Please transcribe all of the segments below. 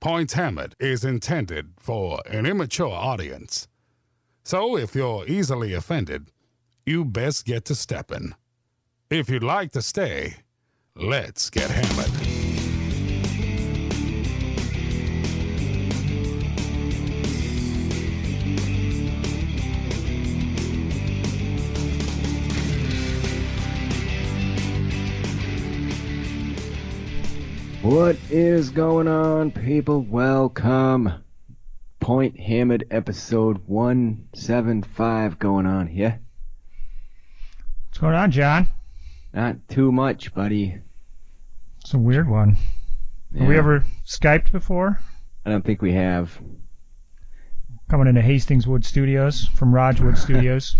Point Hammett is intended for an immature audience. So if you're easily offended, you best get to stepping. If you'd like to stay, let's get hammered. What is going on, people? Welcome. Point Hammered episode 175 going on here. What's going on, John? Not too much, buddy. It's a weird one. Have we ever Skyped before? I don't think we have. Coming into Hastings Wood Studios from Rodgewood Studios.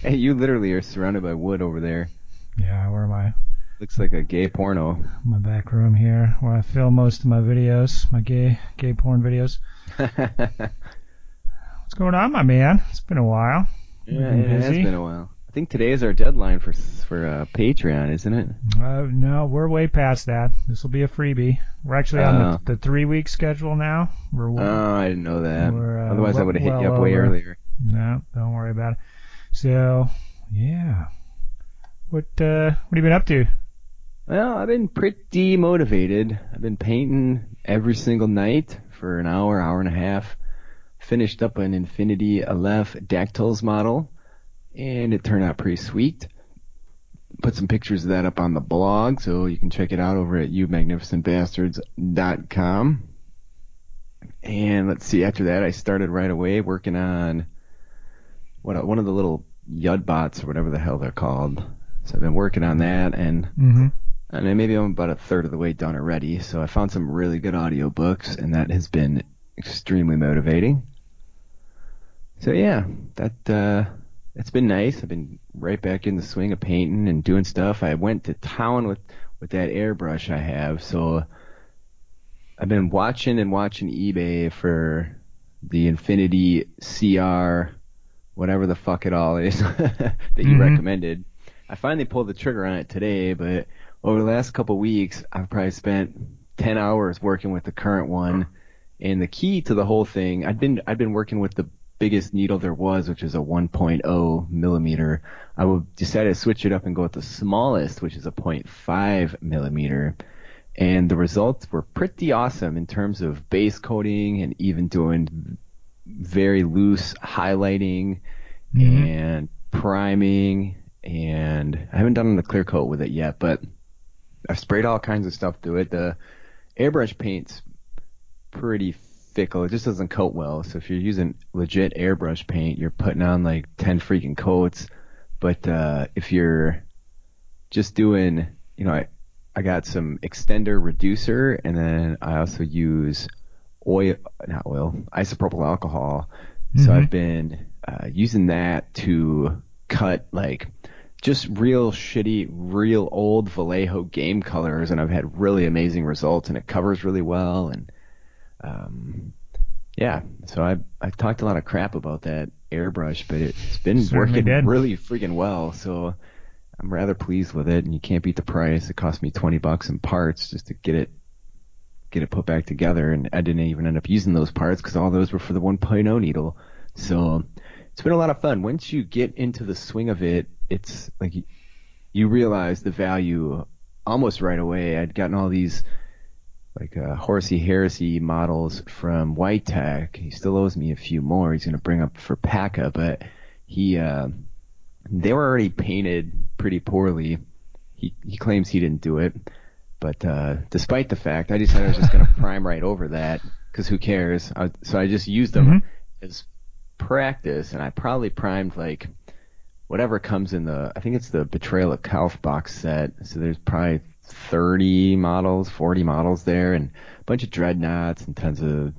Hey, you literally are surrounded by wood over there. Yeah, where am I? Looks like a gay porno. My back room here, where I film most of my videos, my gay gay porn videos. What's going on, my man? It's been a while. Yeah, it been has been a while. I think today is our deadline for for uh, Patreon, isn't it? Uh, no, we're way past that. This will be a freebie. We're actually on Oh. the, the three week schedule now. We're Oh, I didn't know that. Uh, Otherwise, I would have hit you well up way over. earlier. no, don't worry about it. So, yeah. What uh, what have you been up to? Well, I've been pretty motivated. I've been painting every single night for an hour, hour and a half. Finished up an Infinity Aleph Dactyls model, and it turned out pretty sweet. Put some pictures of that up on the blog, so you can check it out over at youmagnificentbastards.com. And let's see, after that, I started right away working on what one of the little Yud bots or whatever the hell they're called. So I've been working on that, and Mm-hmm. I mean, maybe I'm about a third of the way done already. So I found some really good audiobooks, and that has been extremely motivating. So yeah, that uh, it's been nice. I've been right back in the swing of painting and doing stuff. I went to town with with that airbrush I have. So I've been watching and watching eBay for the Infinity CR, whatever the fuck it all is that you Mhm. recommended. I finally pulled the trigger on it today, but over the last couple weeks, I've probably spent 10 hours working with the current one. And the key to the whole thing, I'd been, I'd been working with the biggest needle there was, which is a 1.0 millimeter. I would decided to switch it up and go with the smallest, which is a 0.5 millimeter. And the results were pretty awesome in terms of base coating and even doing very loose highlighting Mhm. and priming and I haven't done the clear coat with it yet, but I've sprayed all kinds of stuff through it. The airbrush paint's pretty fickle. It just doesn't coat well. So if you're using legit airbrush paint, you're putting on like 10 freaking coats. But uh, if you're just doing, you know, I, I got some extender reducer and then I also use oil, not oil, isopropyl alcohol. So Mhm. I've been uh, using that to cut like just real shitty, real old Vallejo game colors, and I've had really amazing results, and it covers really well, and um, yeah. So I I talked a lot of crap about that airbrush, but it's been Certainly working did. really freaking well. So I'm rather pleased with it, and you can't beat the price. It cost me twenty bucks in parts just to get it get it put back together, and I didn't even end up using those parts because all those were for the 1.0 needle. So it's been a lot of fun. Once you get into the swing of it, it's like you, you realize the value almost right away. I'd gotten all these like uh, Horus Heresy models from White Tech. He still owes me a few more. He's going to bring up for PACA, but he uh, they were already painted pretty poorly. He he claims he didn't do it, but uh, despite the fact, I decided I was just going to prime right over that because who cares? I, so I just used them Mhm. as practice, and I probably primed like whatever comes in the. I think it's the Betrayal of Calth box set. So there's probably 30 models, 40 models there, and a bunch of dreadnoughts and tons of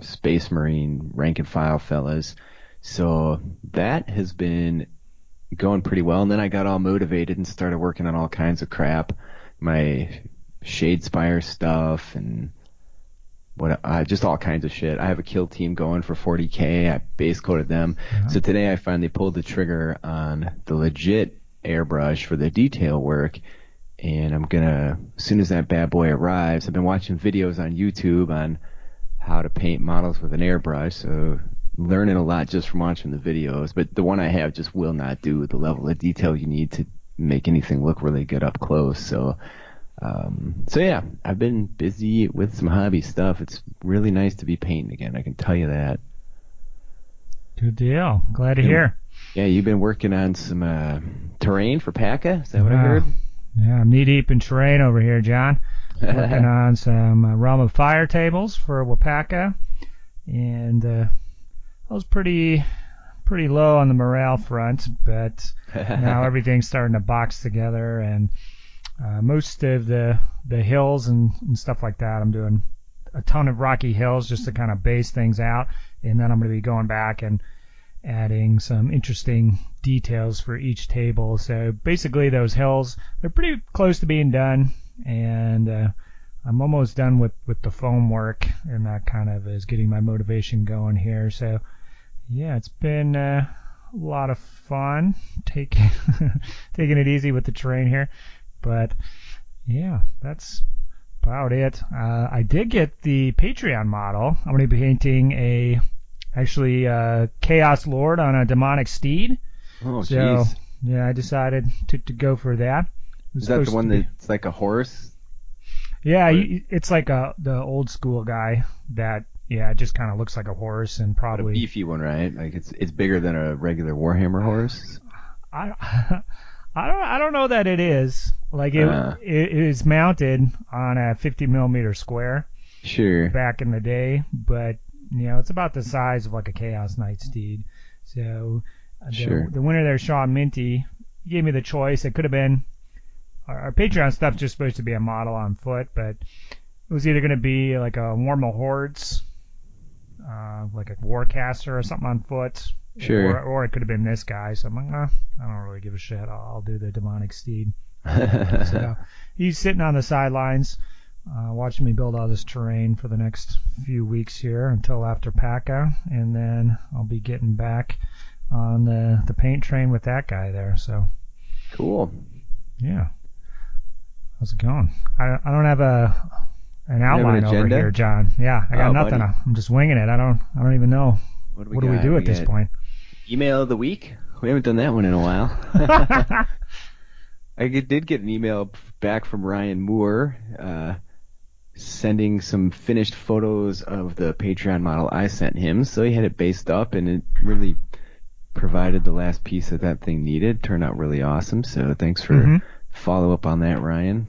Space Marine rank and file fellas. So that has been going pretty well. And then I got all motivated and started working on all kinds of crap. My Shadespire stuff and what uh, just all kinds of shit. I have a kill team going for 40k. I base coated them. So today I finally pulled the trigger on the legit airbrush for the detail work. And I'm gonna, as soon as that bad boy arrives, I've been watching videos on YouTube on how to paint models with an airbrush. So learning a lot just from watching the videos. But the one I have just will not do the level of detail you need to make anything look really good up close. So. Um, so yeah, I've been busy with some hobby stuff. It's really nice to be painting again. I can tell you that. Good deal. Glad to hear. Yeah, you've been working on some uh, terrain for PACA. Is that what I heard? Yeah, I'm knee deep in terrain over here, John. Working on some uh, Realm of Fire tables for Wapaka, and uh, I was pretty pretty low on the morale front, but now everything's starting to box together, and uh, most of the the hills and, and stuff like that, I'm doing a ton of rocky hills just to kind of base things out, and then I'm going to be going back and adding some interesting details for each table. So basically, those hills they're pretty close to being done, and uh, I'm almost done with with the foam work, and that kind of is getting my motivation going here. So yeah, it's been uh, a lot of fun taking taking it easy with the terrain here, but yeah, that's about it. Uh, I did get the Patreon model. I'm going to be painting a actually uh, Chaos Lord on a demonic steed. Oh, So jeez. yeah, I decided to, to go for that. Is that the one that's like a horse? Yeah, you, it's like a the old school guy that yeah, it just kind of looks like a horse and But a beefy one, right? Like it's it's bigger than a regular Warhammer horse. I I don't I don't know that it is like it Ah. it is mounted on a 50 millimeter square Sure. back in the day, but you know it's about the size of like a Chaos Knight steed. So uh, the, Sure. the winner there, Sean Minty, gave me the choice. It could have been our, our Patreon stuff just supposed to be a model on foot, but it was either going to be like a Warmahordes, uh, like a Warcaster or something on foot, Sure. or, or it could have been this guy. So I'm like, eh, I don't really give a shit. I'll, I'll do the demonic steed. So he's sitting on the sidelines, uh, watching me build all this terrain for the next few weeks here until after PACA, and then I'll be getting back on the the paint train with that guy there. So cool. yeah, how's it going? I I don't have a an have an outline over here, John. Yeah, I got Oh, nothing. buddy. I'm just winging it. I don't I don't even know What do what do we do at this got point. Email of the week. We haven't done that one in a while. I did get an email back from Ryan Moore, uh, sending some finished photos of the Patreon model I sent him. So he had it based up, and it really provided the last piece that that thing needed. Turned out really awesome. So thanks for Mhm. follow up on that, Ryan.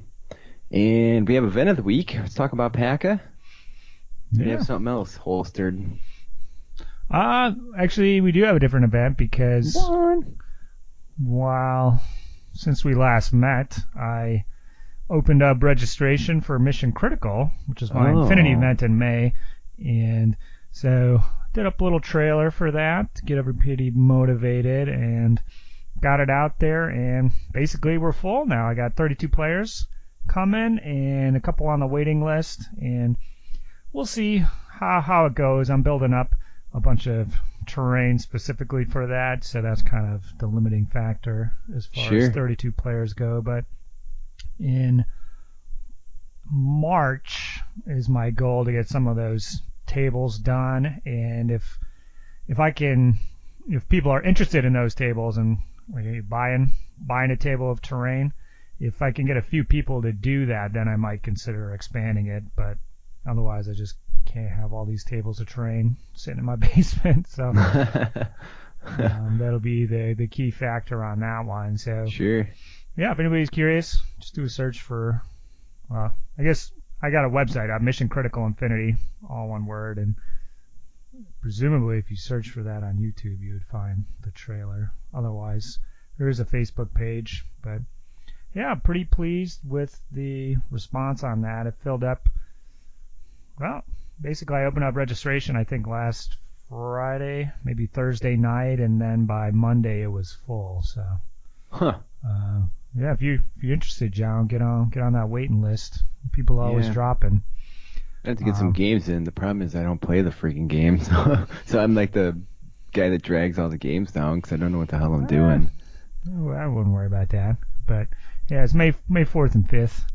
And we have event of the week. Let's talk about PACA. We have something else holstered. Uh, actually, we do have a different event because while since we last met, I opened up registration for Mission Critical, which is my Oh. Infinity event in May, and so did up a little trailer for that to get everybody motivated and got it out there. And basically, we're full now. I got 32 players coming and a couple on the waiting list, and we'll see how how it goes. I'm building up a bunch of terrain specifically for that, so that's kind of the limiting factor as far as 32 players go. But in March is my goal to get some of those tables done, and if if I can, if people are interested in those tables and like, buying buying a table of terrain, if I can get a few people to do that, then I might consider expanding it. But otherwise, I just can't have all these tables of terrain sitting in my basement. So um, that'll be the the key factor on that one. So sure. yeah, if anybody's curious, just do a search for. Well, I guess I got a website, uh, Mission Critical Infinity, all one word, and presumably if you search for that on YouTube, you would find the trailer. Otherwise, there is a Facebook page, but yeah, pretty pleased with the response on that. It filled up. Well, basically, I opened up registration. I think last Friday, maybe Thursday night, and then by Monday it was full. So. Huh. Uh, yeah, if you if you're interested, John, get on get on that waiting list. People are always Yeah. dropping. I have to get some Um, games in. The problem is I don't play the freaking games, so I'm like the guy that drags all the games down because I don't know what the hell I'm doing. Oh, I wouldn't worry about that. But yeah, it's May May fourth and fifth,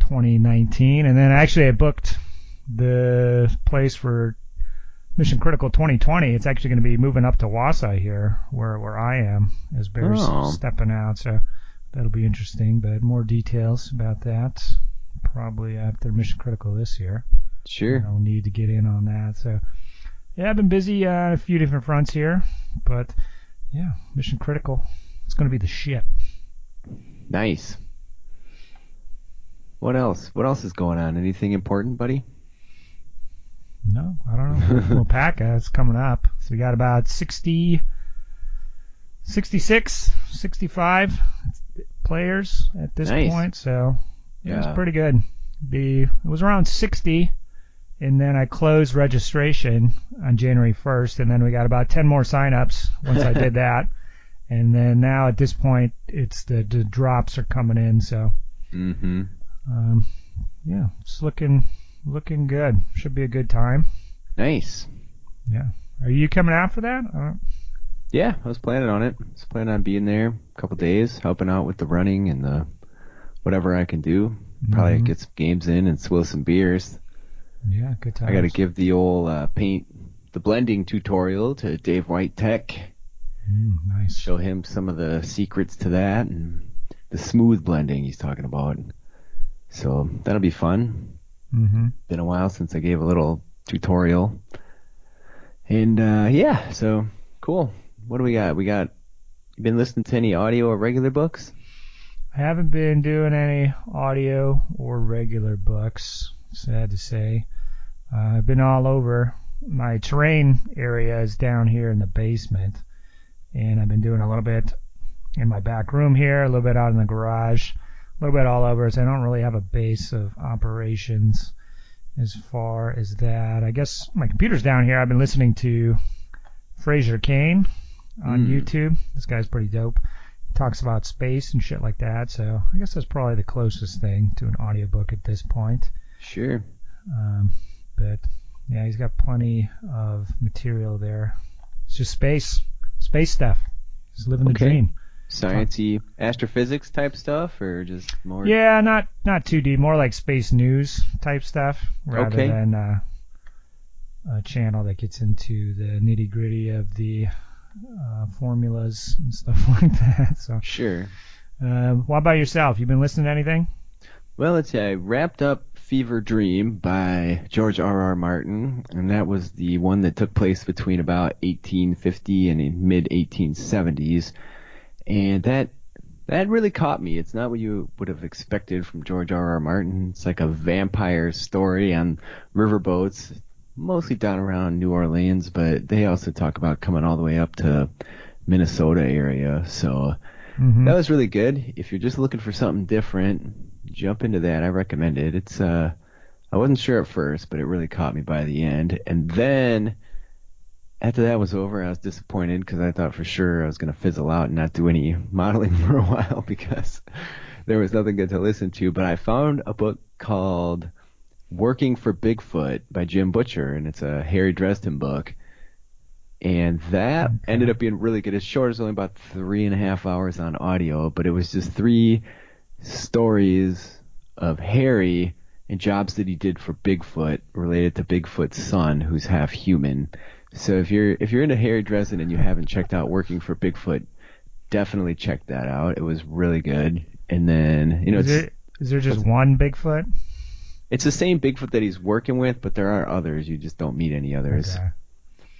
2019, and then actually I booked the place for Mission Critical 2020. It's actually going to be moving up to Wausau here, where where I am, as Bear's Oh. stepping out. So that'll be interesting. But more details about that probably after Mission Critical this year. Sure. I'll need to get in on that. So yeah, I've been busy uh, on a few different fronts here, but yeah, Mission Critical. It's going to be the shit. Nice. What else? What else is going on? Anything important, buddy? No, I don't know. Alpaca it's coming up. So we got about 60, 66, 65 players at this Nice. point. So yeah, Yeah. it's pretty good. The it was around 60, and then I closed registration on January 1st, and then we got about 10 more signups once I did that. And then now at this point, it's the, the drops are coming in. So Mm-hmm. um, yeah, it's looking looking good. Should be a good time. Nice. Yeah. Are you coming out for that? Uh, Yeah, I was planning on it. I was planning on being there a couple days, helping out with the running and the whatever I can do. Probably Mhm. get some games in and swill some beers. yeah, good time. I got to give the old uh, paint, the blending tutorial to Dave White Tech. Mm, nice. Show him some of the secrets to that and the smooth blending he's talking about. So that'll be fun. Hmm Been a while since I gave a little tutorial. And uh, yeah, so cool. What do we got? We got. You been listening to any audio or regular books? I haven't been doing any audio or regular books. Sad to say. Uh, I've been all over. My terrain area is down here in the basement, and I've been doing a little bit in my back room here, a little bit out in the garage, a little bit all over. So I don't really have a base of operations as far as that. I guess my computer's down here. I've been listening to Fraser Cain on Mm. YouTube. This guy's pretty dope. Talks about space and shit like that. So I guess that's probably the closest thing to an audiobook at this point. Sure. Um, but yeah, he's got plenty of material there. It's just space, space stuff. He's living the dream. Sciencey astrophysics type stuff, or just more? Yeah, not not too deep. More like space news type stuff rather Okay. than uh, a channel that gets into the nitty gritty of the uh, formulas and stuff like that. So, Sure. uh, what about yourself? You been listening to anything? Well, let's see. I wrapped up Fever Dream by George R. R. Martin, and that was the one that took place between about 1850 and in mid 1870s, and that that really caught me. It's not what you would have expected from George R. R. Martin. It's like a vampire story on riverboats, mostly down around New Orleans, but they also talk about coming all the way up to Minnesota area. So Mm-hmm. that was really good. If you're just looking for something different, jump into that. I recommend it. It's uh I wasn't sure at first, but it really caught me by the end. And then after that was over, I was disappointed because I thought for sure I was going to fizzle out and not do any modeling for a while because there was nothing good to listen to. But I found a book called Working for Bigfoot by Jim Butcher, and it's a Harry Dresden book. And that Okay. ended up being really good. It's short, it's only about three and a half hours on audio, but it was just three stories of Harry and jobs that he did for Bigfoot related to Bigfoot's son, who's half human. So if you're if you're into Harry Dresden and you haven't checked out Working for Bigfoot, definitely check that out. It was really good. And then you know is, it's it, is there just one Bigfoot? it's the same Bigfoot that he's working with, but there are others. You just don't meet any others. Okay.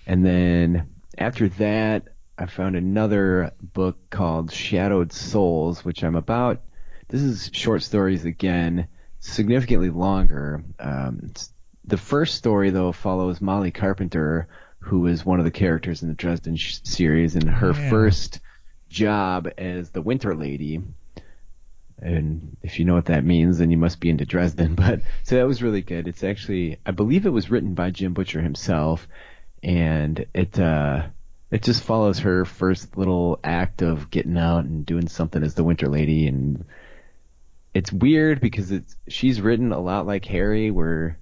And then after that, I found another book called Shadowed Souls, which I'm about. This is short stories again, significantly longer. Um, the first story, though, follows Molly Carpenter, who is one of the characters in the Dresden sh- series, and her Yeah. first job as the Winter Lady. And if you know what that means, then you must be into Dresden. But so that was really good. It's actually, I believe it was written by Jim Butcher himself, and it uh, it just follows her first little act of getting out and doing something as the Winter Lady, and it's weird because it's she's written a lot like Harry, where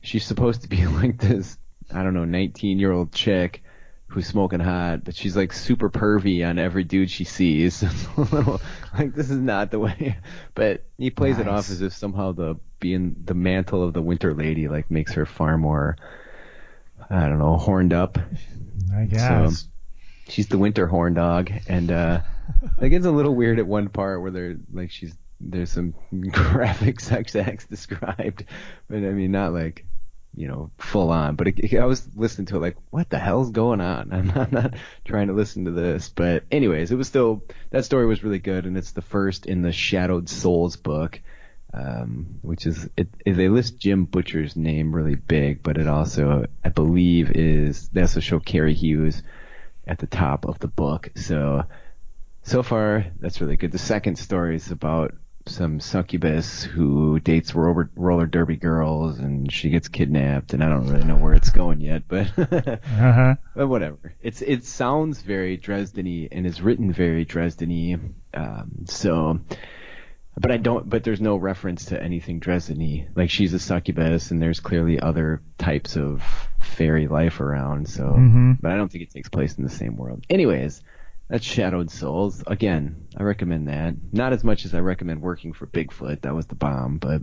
she's supposed to be like this, I don't know, 19 year old chick who's smoking hot, but she's like super pervy on every dude she sees. like this is not the way. But he plays nice. it off as if somehow the being the mantle of the Winter Lady like makes her far more, I don't know, horned up. I guess. So, she's the Winter Horn Dog, and uh, it gets a little weird at one part where they're like she's there's some graphic sex acts described, but I mean not like you know, full on. But it, it, I was listening to it like, what the hell's going on? I'm not, I'm not trying to listen to this. But anyways, it was still that story was really good, and it's the first in the Shadowed Souls book, um, which is it, they list Jim Butcher's name really big, but it also I believe is they also show Kerrie Hughes at the top of the book. So so far that's really good. The second story is about some succubus who dates roller, roller derby girls and she gets kidnapped and I don't really know where it's going yet, but uh-huh. but whatever. It's it sounds very Dresden-y and is written very Dresden-y. Um, so, but I don't. But there's no reference to anything Dresden-y. Like she's a succubus and there's clearly other types of fairy life around. So, mm-hmm. but I don't think it takes place in the same world. Anyways. That's Shadowed Souls. Again, I recommend that. Not as much as I recommend working for Bigfoot. That was the bomb, but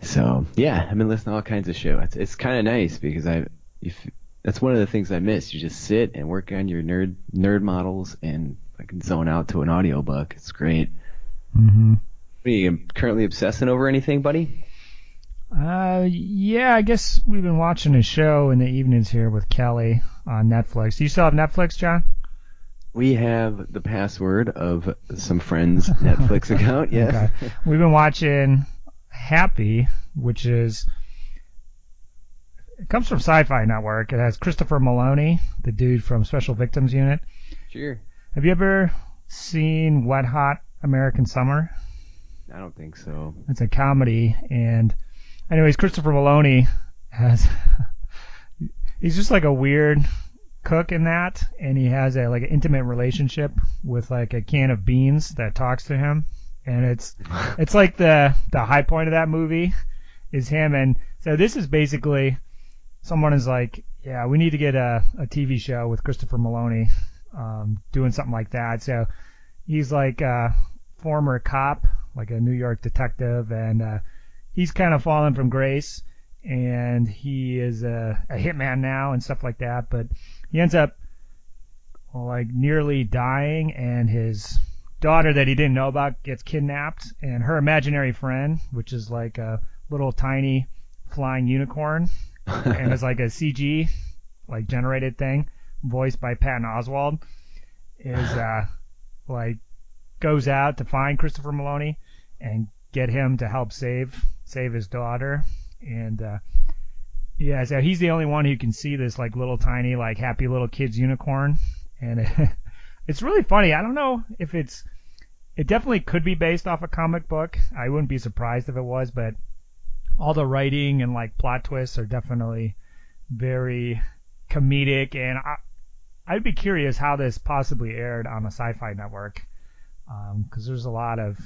so yeah, I've been listening to all kinds of show. It's it's kind of nice because I if that's one of the things I miss. You just sit and work on your nerd nerd models and I can zone out to an audiobook. It's great. Mm-hmm. Are you currently obsessing over anything, buddy? Uh, yeah, I guess we've been watching a show in the evenings here with Kelly on Netflix. Do you still have Netflix, John? We have the password of some friend's Netflix account. Yes. Okay. We've been watching Happy, which is it comes from Sci-Fi Network. It has Christopher Meloni, the dude from Special Victims Unit. Sure. Have you ever seen Wet Hot American Summer? I don't think so. It's a comedy, and anyways, Christopher Meloni has he's just like a weird cook in that, and he has a like an intimate relationship with like a can of beans that talks to him, and it's it's like the the high point of that movie is him, and so this is basically someone is like, yeah, we need to get a a TV show with Christopher Meloni um, doing something like that. So he's like a former cop, like a New York detective, and uh, he's kind of fallen from grace and he is a, a hitman now and stuff like that. But he ends up like nearly dying, and his daughter that he didn't know about gets kidnapped, and her imaginary friend, which is like a little tiny flying unicorn, and is like a CG like generated thing, voiced by Patton Oswalt, is uh like goes out to find Christopher Meloni and get him to help save save his daughter, and uh, yeah, so he's the only one who can see this like little tiny like happy little kid's unicorn, and it, it's really funny. I don't know if it's it definitely could be based off a comic book. I wouldn't be surprised if it was, but all the writing and like plot twists are definitely very comedic, and I, I'd be curious how this possibly aired on a sci-fi network, because um, there's a lot of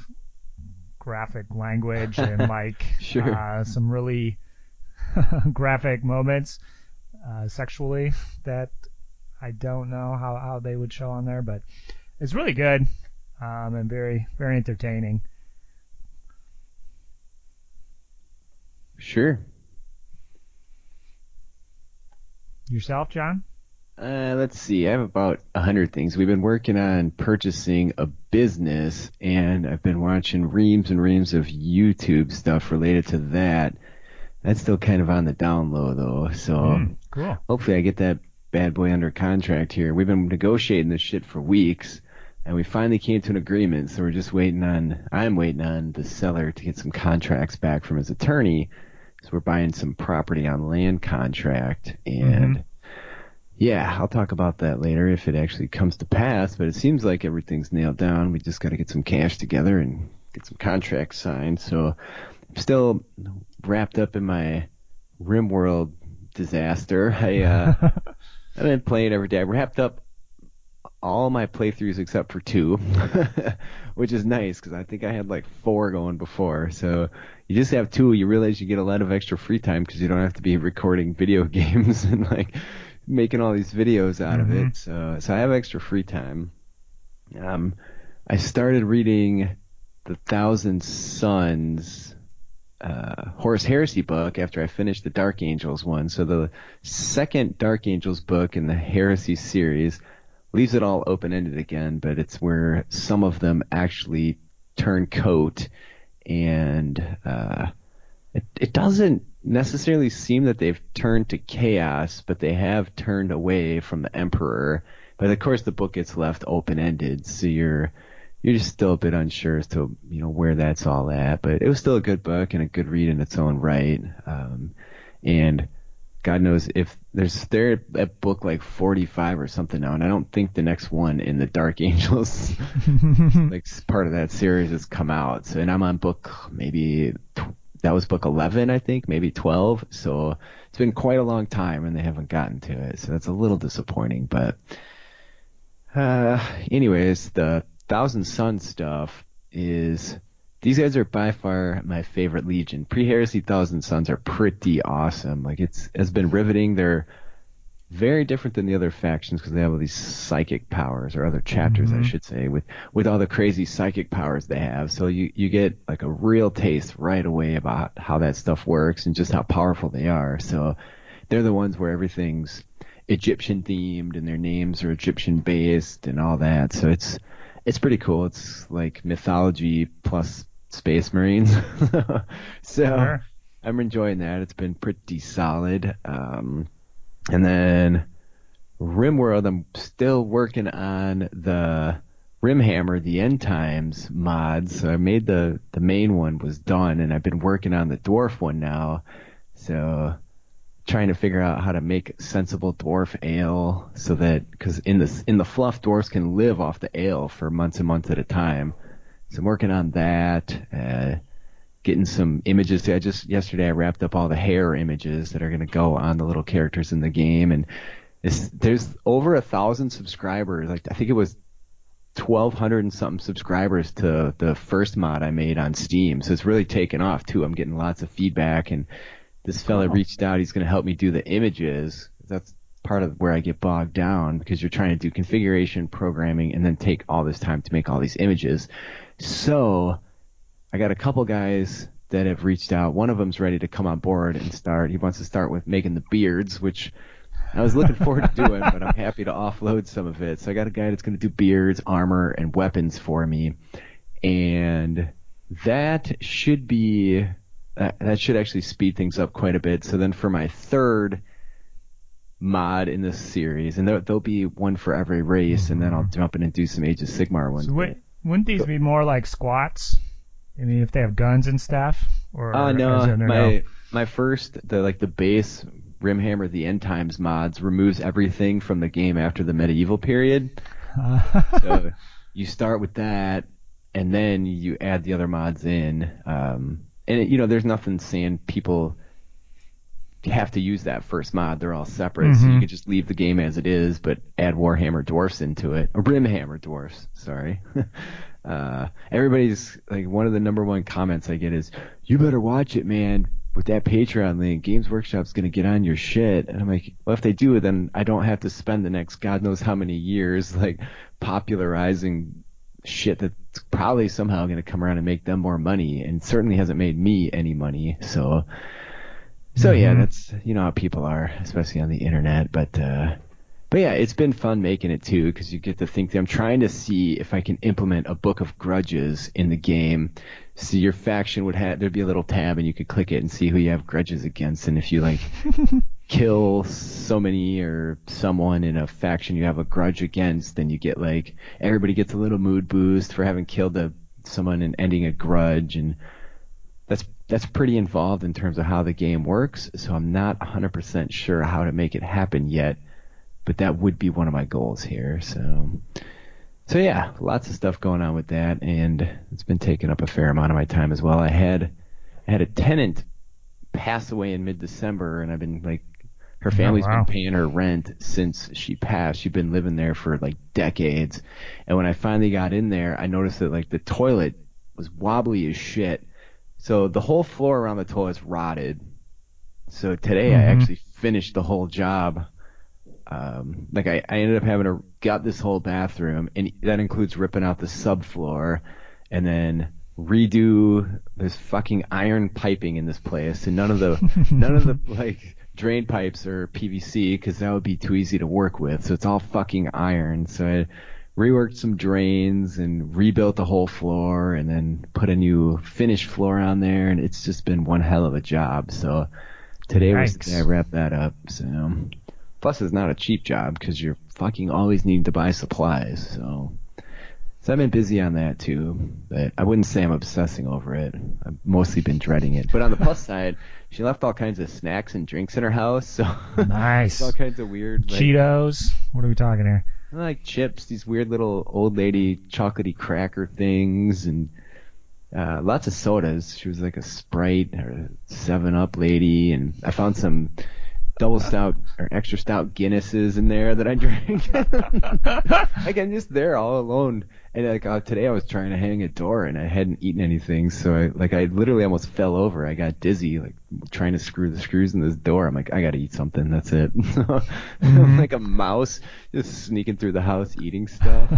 graphic language and like sure. uh, some really graphic moments uh, sexually that I don't know how, how they would show on there, but it's really good um, and very very entertaining. Sure. Yourself, John? Uh, let's see. I have about a hundred things. We've been working on purchasing a business, and I've been watching reams and reams of YouTube stuff related to that. That's still kind of on the down low though. So mm, cool. hopefully I get that bad boy under contract here. We've been negotiating this shit for weeks and we finally came to an agreement. So we're just waiting on, I'm waiting on the seller to get some contracts back from his attorney. So we're buying some property on land contract and mm-hmm. yeah, I'll talk about that later if it actually comes to pass, but it seems like everything's nailed down. We just got to get some cash together and get some contracts signed. So I'm still wrapped up in my RimWorld disaster. I uh, I've been playing it every day. I wrapped up all my playthroughs except for two, which is nice because I think I had like four going before. So you just have two. You realize you get a lot of extra free time because you don't have to be recording video games and like making all these videos out of Mhm. it. So so I have extra free time. Um, I started reading the Thousand Sons uh, Horus Heresy book after I finished the Dark Angels one. So the second Dark Angels book in the Heresy series leaves it all open ended again, but it's where some of them actually turn coat and uh, it, it doesn't necessarily seem that they've turned to chaos, but they have turned away from the Emperor. But of course, the book gets left open ended, so you're you're just still a bit unsure as to you know where that's all at. But it was still a good book and a good read in its own right. Um, and God knows if there's they're at book like 45 or something now, and I don't think the next one in the Dark Angels like part of that series has come out. So, and I'm on book maybe tw- that was book 11, I think, maybe 12. So it's been quite a long time and they haven't gotten to it. So that's a little disappointing, but, uh, anyways, the Thousand Sun stuff is, these guys are by far my favorite Legion. Pre-Heresy Thousand Sons are pretty awesome. Like it's, has been riveting. They're, very different than the other factions because they have all these psychic powers or other chapters, I mm-hmm. should say, with with all the crazy psychic powers they have. So you you get like a real taste right away about how that stuff works and just how powerful they are. So they're the ones where everything's Egyptian themed and their names are Egyptian based and all that. So it's it's pretty cool. It's like mythology plus space marines. so Sure. I'm enjoying that. It's been pretty solid. Um, and then RimWorld, I'm still working on the Rimhammer, the End Times mods. So I made the the main one was done, and I've been working on the dwarf one now. So trying to figure out how to make sensible dwarf ale so that because in the in the fluff dwarfs can live off the ale for months and months at a time. So I'm working on that. Uh, getting some images. I just yesterday I wrapped up all the hair images that are going to go on the little characters in the game, and there's over a thousand subscribers. Like I think it was twelve hundred and something subscribers to the first mod I made on Steam. So it's really taken off too. I'm getting lots of feedback, and this fella reached out. He's going to help me do the images. That's part of where I get bogged down because you're trying to do configuration, programming, and then take all this time to make all these images. So I got a couple guys that have reached out. One of them's ready to come on board and start. He wants to start with making the beards, which I was looking forward to doing, but I'm happy to offload some of it. So I got a guy that's going to do beards, armor, and weapons for me, and that should be that, that should actually speed things up quite a bit. So then for my third mod in this series, and there, there'll be one for every race, and then I'll jump in and do some Age of Sigmar ones. So wait, wouldn't these be more like squats? I mean, if they have guns and stuff, or Uh, no, my my first the like the base Rimhammer the End Times mods removes everything from the game after the medieval period. no? So you start with that, and then you add the other mods in. Um, and it, you know, there's nothing saying people have to use that first mod. They're all separate, so you Mhm. could just leave the game as it is, but add Warhammer Dwarfs into it. Or Rimhammer Dwarfs, sorry. uh, everybody's like one of the number one comments I get is, "You better watch it, man." With that Patreon link, Games Workshop's gonna get on your shit, and I'm like, well, if they do, then I don't have to spend the next God knows how many years like popularizing shit that's probably somehow gonna come around and make them more money, and certainly hasn't made me any money. So, so yeah, Mhm. that's you know how people are, especially on the internet. But uh, but yeah, it's been fun making it too because you get to think. I'm trying to see if I can implement a book of grudges in the game. So your faction would have there'd be a little tab and you could click it and see who you have grudges against, and if you like kill so many or someone in a faction you have a grudge against, then you get like everybody gets a little mood boost for having killed a someone and ending a grudge and that's that's pretty involved in terms of how the game works. So I'm not 100% sure how to make it happen yet, but that would be one of my goals here. So so yeah, lots of stuff going on with that, and it's been taking up a fair amount of my time as well. I had I had a tenant pass away in mid-December, and I've been like, her family's wow. been paying her rent since she passed. She'd been living there for like decades, and when I finally got in there, I noticed that like the toilet was wobbly as shit. So the whole floor around the toilet's rotted. So today I Mhm. actually finished the whole job um, like I, I ended up having to gut this whole bathroom, and that includes ripping out the subfloor, and then redo this fucking iron piping in this place, and none of the none of the like drain pipes are PVC because that would be too easy to work with. So it's all fucking iron. So I reworked some drains and rebuilt the whole floor, and then put a new finished floor on there, and it's just been one hell of a job. So today was the Yikes. day I wrapped that up. So plus it's not a cheap job because you're fucking always needing to buy supplies. So. So I've been busy on that too, but I wouldn't say I'm obsessing over it. I've mostly been dreading it. But on the plus side, she left all kinds of snacks and drinks in her house, so Nice. all kinds of weird like, Cheetos. What are we talking here? like chips, these weird little old lady chocolatey cracker things, and uh, lots of sodas. She was like a Sprite or a Seven Up lady, and I found some double stout or extra stout Guinnesses in there that I drank. like I'm just there all alone, and like uh, today I was trying to hang a door and I hadn't eaten anything, so I like I literally almost fell over. I got dizzy like trying to screw the screws in this door. I'm like I gotta eat something. That's it. I'm like a mouse just sneaking through the house eating stuff.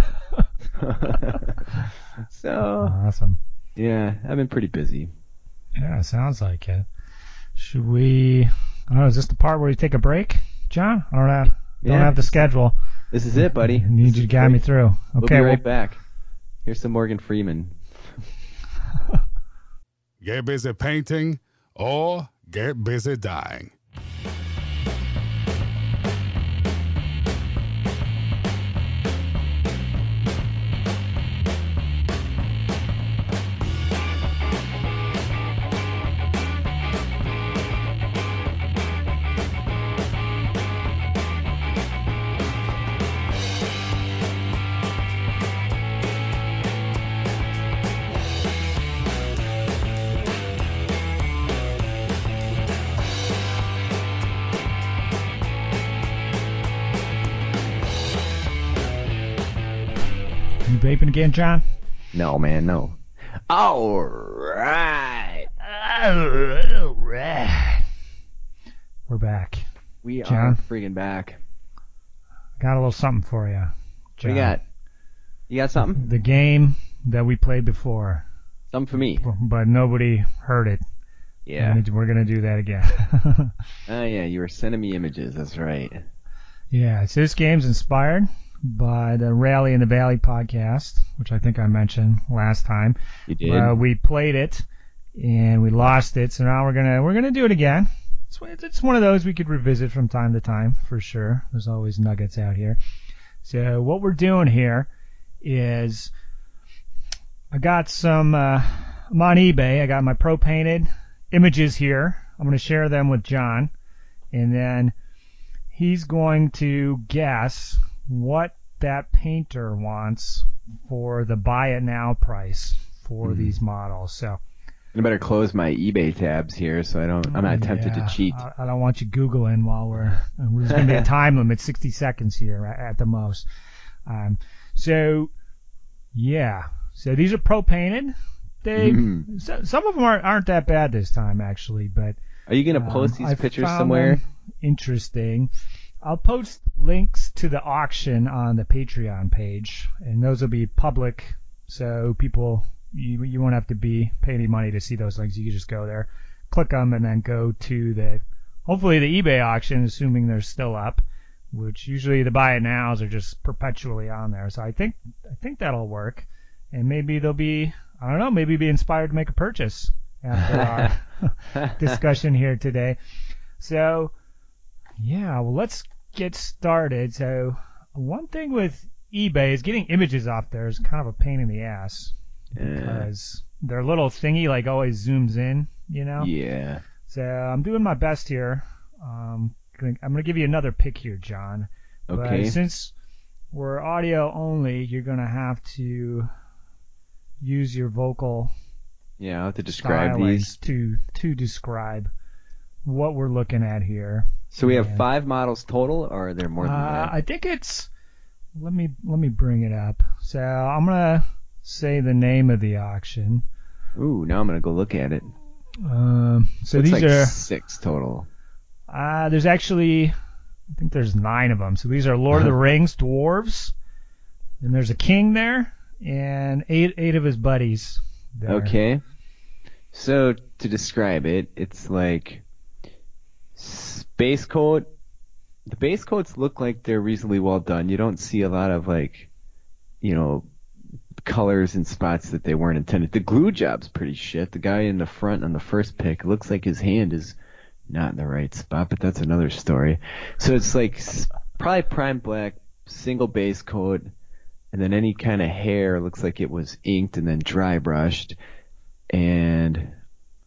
so Awesome. yeah, I've been pretty busy. Yeah, sounds like it. Should we? I don't know. Is this the part where we take a break, John? I don't know. Don't Yeah. have the schedule. This is it, buddy. I need This you to is guide me great. through. We'll Okay. be well, right back. Here's some Morgan Freeman. Get busy painting or get busy dying. Vaping again, John? No, man, no. All right. All right. We're back. We John? are friggin' back. Got a little something for you. What John. you got? You got something? The game that we played before, Something for me? but nobody heard it. Yeah. And We're gonna do that again. Oh, yeah, you were sending me images. That's right. Yeah, so this game's inspired by the Rally in the Valley podcast, which I think I mentioned last time. You did? Uh, we played it and we lost it, so now we're gonna we're gonna do it again. It's, it's one of those we could revisit from time to time for sure. There's always nuggets out here. So what we're doing here is I got some uh, I'm on eBay. I got my pro painted images here. I'm going to share them with John, and then he's going to guess what that painter wants for the buy it now price for Mhm. these models. So I better close my eBay tabs here so I don't. I'm not tempted yeah, to cheat. I, I don't want you googling while we're. There's going to be a time limit, 60 seconds here at, the most. Um, so yeah, so these are pro painted. They Mhm. so, some of them aren't, aren't that bad this time actually, but Are you gonna um, post these I pictures somewhere? interesting. I'll post links to the auction on the Patreon page, and those will be public, so people you you won't have to be pay any money to see those links. You can just go there, click them, and then go to the hopefully the eBay auction, assuming they're still up. Which usually the buy it nows are just perpetually on there. So I think I think that'll work, and maybe they'll be I don't know maybe be inspired to make a purchase after our discussion here today. So, yeah, well, let's get started. So, one thing with eBay is getting images off there is kind of a pain in the ass because their little thingy like always zooms in, you know. yeah. So I'm doing my best here. Um, I'm gonna give you another pick here, John. Okay. But since we're audio only, you're gonna have to use your vocal Yeah, I'll have to describe these. to to describe what we're looking at here. So we have Yeah. five models total, or are there more than Uh, that? I think it's. Let me let me bring it up. So I'm gonna say the name of the auction. Ooh, now I'm gonna go look at it. Um, so Looks these like are. six total. Uh, there's actually I think there's nine of them. So these are Lord of the Rings dwarves, and there's a king there, and eight eight of his buddies. There. Okay. So to describe it, it's like space coat. The base coats look like they're reasonably well done. You don't see a lot of like, you know, colors and spots that they weren't intended. The glue job's pretty shit. The guy in the front on the first pick looks like his hand is not in the right spot, but that's another story. So it's like probably prime black, single base coat, and then any kind of hair looks like it was inked and then dry brushed, and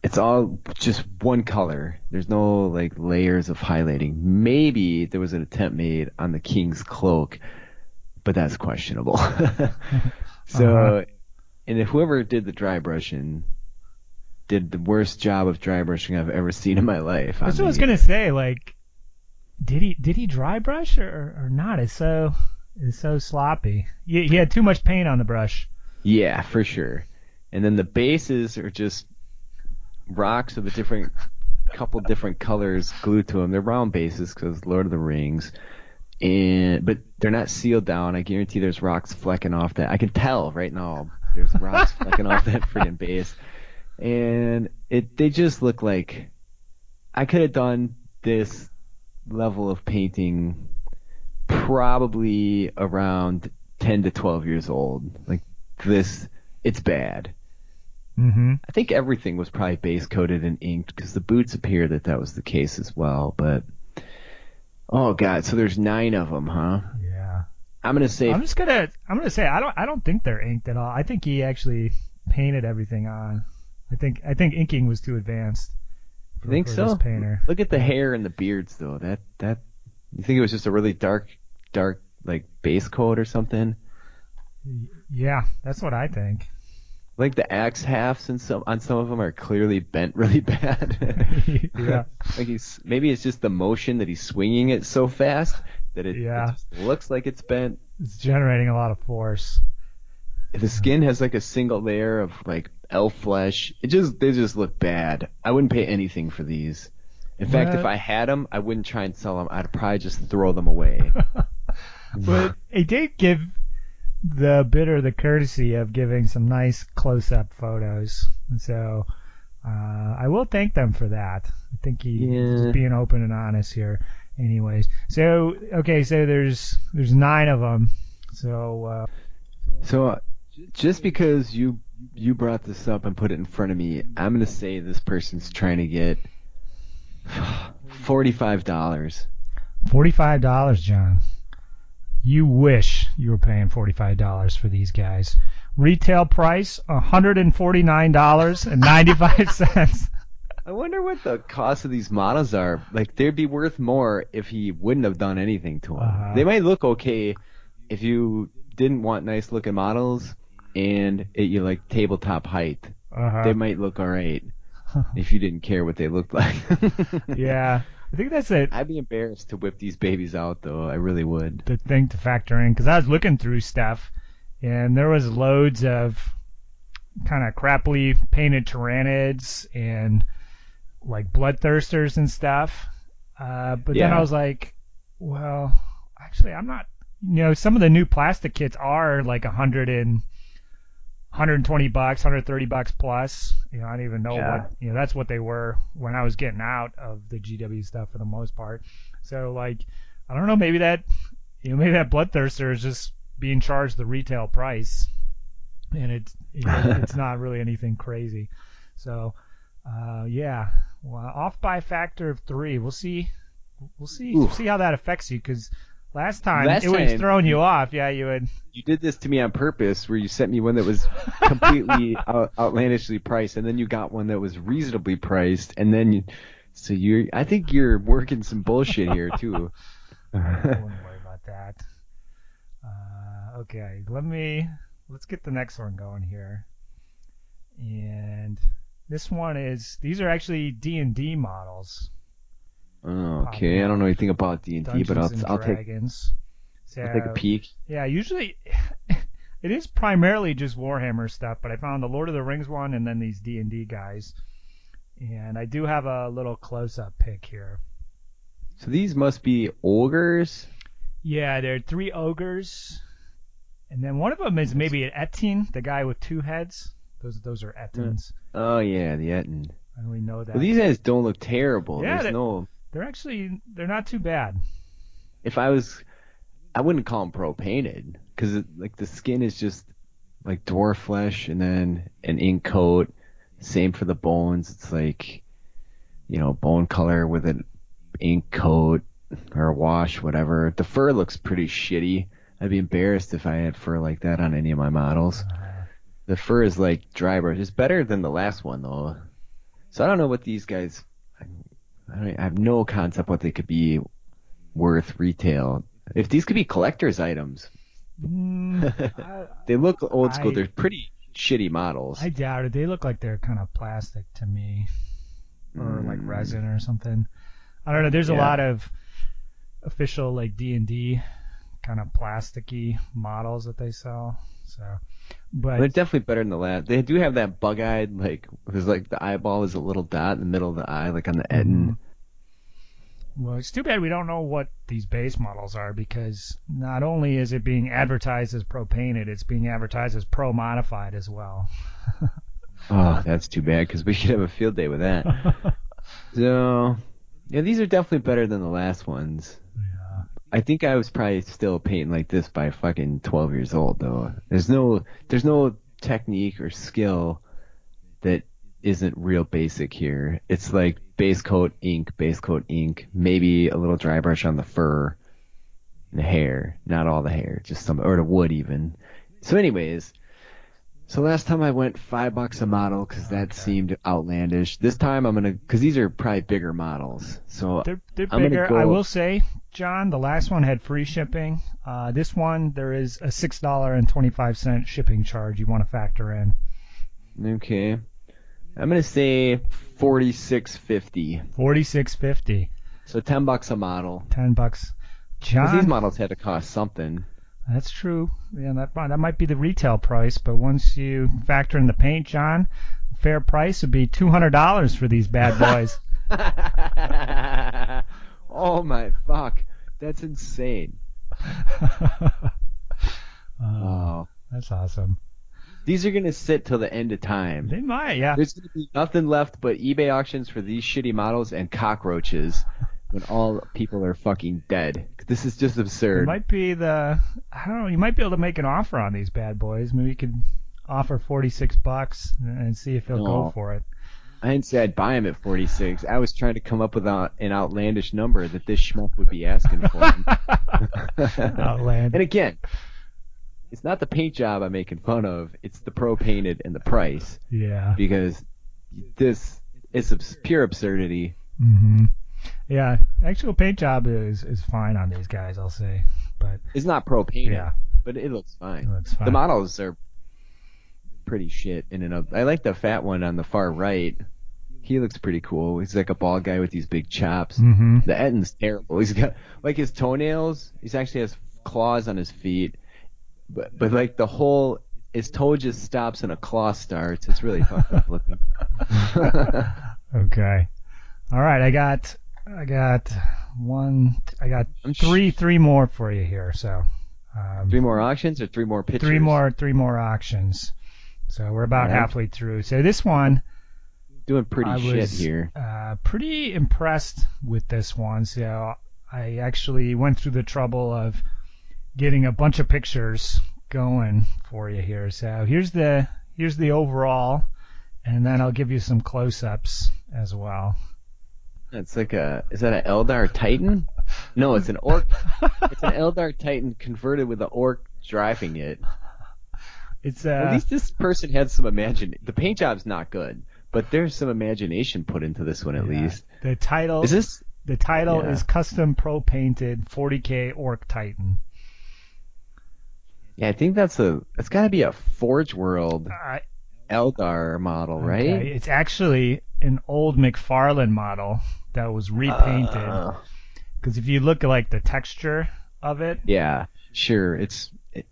it's all just one color. There's no like layers of highlighting. Maybe there was an attempt made on the king's cloak, but that's questionable. so, uh-huh. and if whoever did the dry brushing did the worst job of dry brushing I've ever seen in my life. That's what I was gonna say. Like, did he did he dry brush or or not? It's so it's so sloppy. He, he had too much paint on the brush. Yeah, for sure. And then the bases are just rocks of a different couple different colors glued to them. They're round bases because Lord of the Rings, and but they're not sealed down. I guarantee there's rocks flecking off that. I can tell right now. There's rocks flecking off that freaking base, and it they just look like I could have done this level of painting probably around 10 to 12 years old. Like this, it's bad. Mm-hmm. I think everything was probably base coated and inked because the boots appear that that was the case as well. But oh god, so there's nine of them, huh? Yeah. I'm gonna say. I'm just gonna. I'm gonna say I don't. I don't think they're inked at all. I think he actually painted everything on. I think. I think inking was too advanced. For, think so? painter. Look at the hair and the beards, though. That that. You think it was just a really dark, dark like base coat or something? Yeah, that's what I think like the axe halves and some on some of them are clearly bent really bad. yeah. like he's maybe it's just the motion that he's swinging it so fast that it, yeah. it just looks like it's bent. It's generating a lot of force. The skin has like a single layer of like elf flesh. It just they just look bad. I wouldn't pay anything for these. In fact, if I had them, I wouldn't try and sell them. I'd probably just throw them away. but it did give the bidder the courtesy of giving some nice close-up photos. And so uh, I will thank them for that. I think he's yeah. being open and honest here. Anyways, so okay, so there's there's nine of them. So uh, so uh, just because you you brought this up and put it in front of me, I'm gonna say this person's trying to get forty five dollars. Forty five dollars, John. You wish you were paying $45 for these guys. Retail price $149.95. I wonder what the cost of these models are. Like they'd be worth more if he wouldn't have done anything to them. Uh-huh. They might look okay if you didn't want nice looking models and it, you like tabletop height. Uh-huh. They might look alright if you didn't care what they looked like. yeah. I think that's it. I'd be embarrassed to whip these babies out, though. I really would. The thing to factor in, because I was looking through stuff, and there was loads of kind of crappily painted Tyranids and like bloodthirsters and stuff. Uh, but yeah. then I was like, well, actually, I'm not. You know, some of the new plastic kits are like a hundred and 120 bucks, 130 bucks plus. You know, I don't even know yeah. what, you know, that's what they were when I was getting out of the GW stuff for the most part. So like, I don't know, maybe that, you know, maybe that Bloodthirster is just being charged the retail price, and it's you know, it's not really anything crazy. So, uh, yeah, well, off by a factor of three. We'll see. We'll see. Ooh. See how that affects you because Last time Last it was throwing you off. Yeah, you would. You did this to me on purpose, where you sent me one that was completely out, outlandishly priced, and then you got one that was reasonably priced, and then you. So you, I think you're working some bullshit here too. I wouldn't worry about that. Uh, okay, let me let's get the next one going here. And this one is these are actually D and D models. Oh, okay, I don't know anything about D and D, but I'll I'll take so, I'll take a peek. Yeah, usually it is primarily just Warhammer stuff, but I found the Lord of the Rings one and then these D and D guys, and I do have a little close-up pick here. So these must be ogres. Yeah, there are three ogres, and then one of them is maybe an Ettin, the guy with two heads. Those those are Ettins. Oh yeah, the Ettin. I only know that. Well, these guys don't look terrible. Yeah, There's they- no. They're actually they're not too bad. If I was, I wouldn't call them pro painted because like the skin is just like dwarf flesh and then an ink coat. Same for the bones. It's like, you know, bone color with an ink coat or a wash, whatever. The fur looks pretty shitty. I'd be embarrassed if I had fur like that on any of my models. Uh-huh. The fur is like dry brush. It's better than the last one though. So I don't know what these guys. I, I, I have no concept what they could be worth retail. If these could be collector's items, Mm, they look old school. I- They're pretty shitty models. I doubt it. They look like they're kind of plastic to me, or like Mm. resin or something. I don't know. There's a lot of official like D and D kind of plasticky models that they sell. So, but They're definitely better than the last. They do have that bug-eyed, like, there's like the eyeball is a little dot in the middle of the eye, like on the Ettin. Well, it's too bad we don't know what these base models are because not only is it being advertised as pro painted, it's being advertised as pro modified as well. Oh, that's too bad because we could have a field day with that. so, yeah, these are definitely better than the last ones. yeah. I think I was probably still painting like this by fucking 12 years old though. There's no there's no technique or skill that isn't real basic here. It's like base coat ink, base coat ink, maybe a little dry brush on the fur and the hair, not all the hair, just some or the wood even. So anyways, so last time I went 5 bucks a model cuz that seemed outlandish. This time I'm going to cuz these are probably bigger models. So They're, they're bigger. go- I will say, John, the last one had free shipping. Uh, this one, there is a six dollar and twenty five cent shipping charge you want to factor in. Okay. I'm gonna say forty six fifty. Forty six fifty. So ten bucks a model. Ten bucks. John, these models had to cost something. that's true. Yeah, that that might be the retail price, but once you factor in the paint, John, a fair price would be two hundred dollars for these bad boys. oh my fuck. That's insane. Uh, Oh. that's awesome. These are gonna sit till the end of time. They might, yeah. There's gonna be nothing left but eBay auctions for these shitty models and cockroaches when all people are fucking dead. This is just It absurd. might be the I don't know. You might be able to make an offer on these bad boys. Maybe you could offer forty six bucks and see if he'll go for it. I didn't say I'd buy him at 46. I was trying to come up with an outlandish number that this schmuck would be asking for. Outland. and again, it's not the paint job I'm making fun of. It's the pro painted and the price Yeah. because this is abs- pure absurdity. Mm-hmm. Yeah. Actual paint job is is fine on these guys. I'll say, but It's not pro painted, yeah, but it looks it fine. looks fine. The models are pretty shit in and of. I like the fat one on the far right. He looks pretty cool. He's like a bald guy with these big chops. hmm The terrible. He's got like his toenails. He's actually has claws on his feet, but but like the whole his toe just stops and a claw starts. It's really fucked up looking. Okay. All right. I got I got one. I got three three more for you here. So. Um, Three more auctions or three more pictures? three more three more auctions. So we're about Alright. halfway through. So this one. Doing pretty I shit was here. uh, pretty impressed with this one. So I actually went through the trouble of getting a bunch of pictures going for you here. So here's the here's the overall, and then I'll give you some close-ups as well. It's like a is that an Eldar Titan? No, it's an orc. it's an Eldar Titan converted with an orc driving it. It's uh, At least this person had some imagine. The paint job's not good, but there's some imagination put into this one at yeah. least. the title. Is this? the title Yeah. is custom pro painted 40k Orc Titan. Yeah, I think that's a. It's got to be a Forge World I, Eldar model, right? It's actually an old McFarlane model that was repainted. Uh, Because if you look at like the texture of it, yeah, sure. It's it,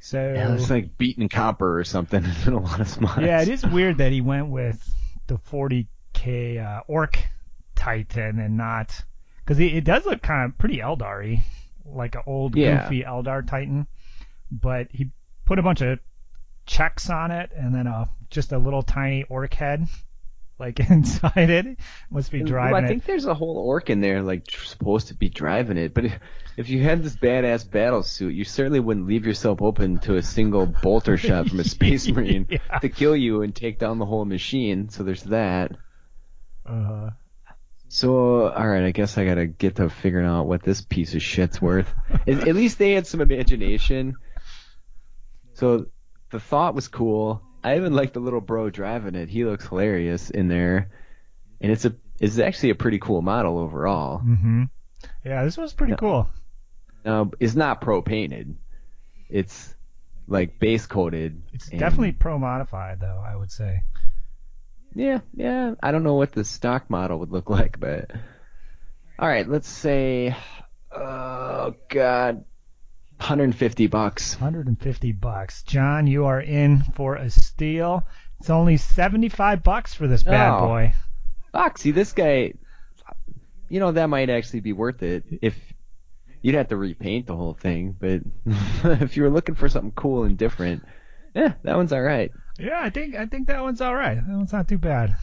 so yeah, it's like beaten copper or something in a lot of spots. yeah, it is weird that he went with the 40k uh, Orc Titan and not because it, it does look kind of pretty Eldar-y, like an old Yeah. goofy Eldar Titan. But he put a bunch of checks on it, and then a just a little tiny orc head, like inside it. Must be driving well, I it. think there's a whole orc in there, like supposed to be driving it. But if, if you had this badass battle suit, you certainly wouldn't leave yourself open to a single bolter shot from a space marine Yeah. to kill you and take down the whole machine. So there's that. Uh, So, all right, I guess I gotta get to figuring out what this piece of shit's worth. at least they had some imagination. So, the thought was cool. I even like the little bro driving it. He looks hilarious in there, and it's a it's actually a pretty cool model overall. hmm Yeah, this was pretty Yeah. cool. Now, it's not pro painted. It's like base coated. It's and- definitely pro modified, though. I would say. Yeah, yeah. I don't know what the stock model would look like, but all right, let's say, oh god, 150 bucks. 150 bucks. John, you are in for a steal. It's only 75 bucks for this bad Oh. boy. See this guy. You know that might actually be worth it if you'd have to repaint the whole thing, but if you were looking for something cool and different, yeah, that one's all right. Yeah, I think I think that one's all right. That one's not too bad.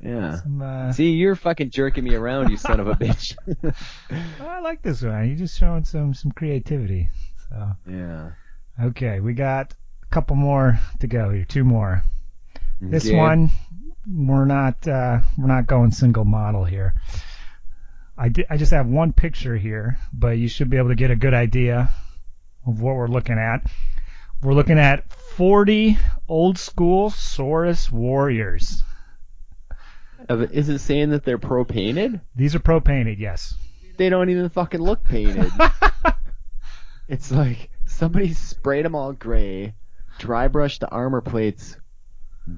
Yeah. Some, uh, See, you're fucking jerking me around, you son of a bitch. I like this one. You're just showing some some creativity. So yeah. okay, we got a couple more to go here. Two more. This Okay. one, we're not uh, we're not going single model here. I di- I just have one picture here, but you should be able to get a good idea of what we're looking at. We're looking at 40 old school Saurus warriors. Is it saying that they're pro painted? These are pro painted, yes. They don't even fucking look painted. it's like somebody sprayed them all gray, dry brushed the armor plates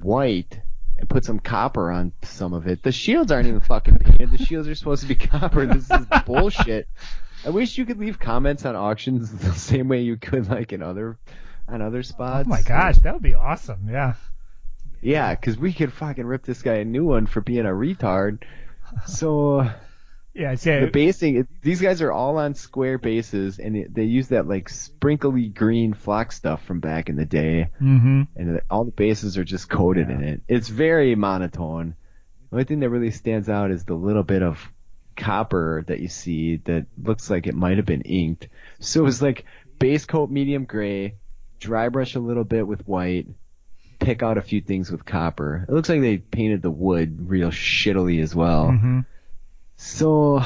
white, and put some copper on some of it. The shields aren't even fucking painted. The shields are supposed to be copper. This is bullshit. I wish you could leave comments on auctions the same way you could like in other on other spots. Oh my gosh, that would be awesome. Yeah. Yeah, because we could fucking rip this guy a new one for being a retard. So Yeah, say the basing, these guys are all on square bases, and it, they use that like sprinkly green flock stuff from back in the day, hmm and all the bases are just coated in it. It's very monotone. The only thing that really stands out is the little bit of copper that you see that looks like it might have been inked. So it's like base coat medium gray, dry brush a little bit with white, pick out a few things with copper. It looks like they painted the wood real shittily as well. hmm So,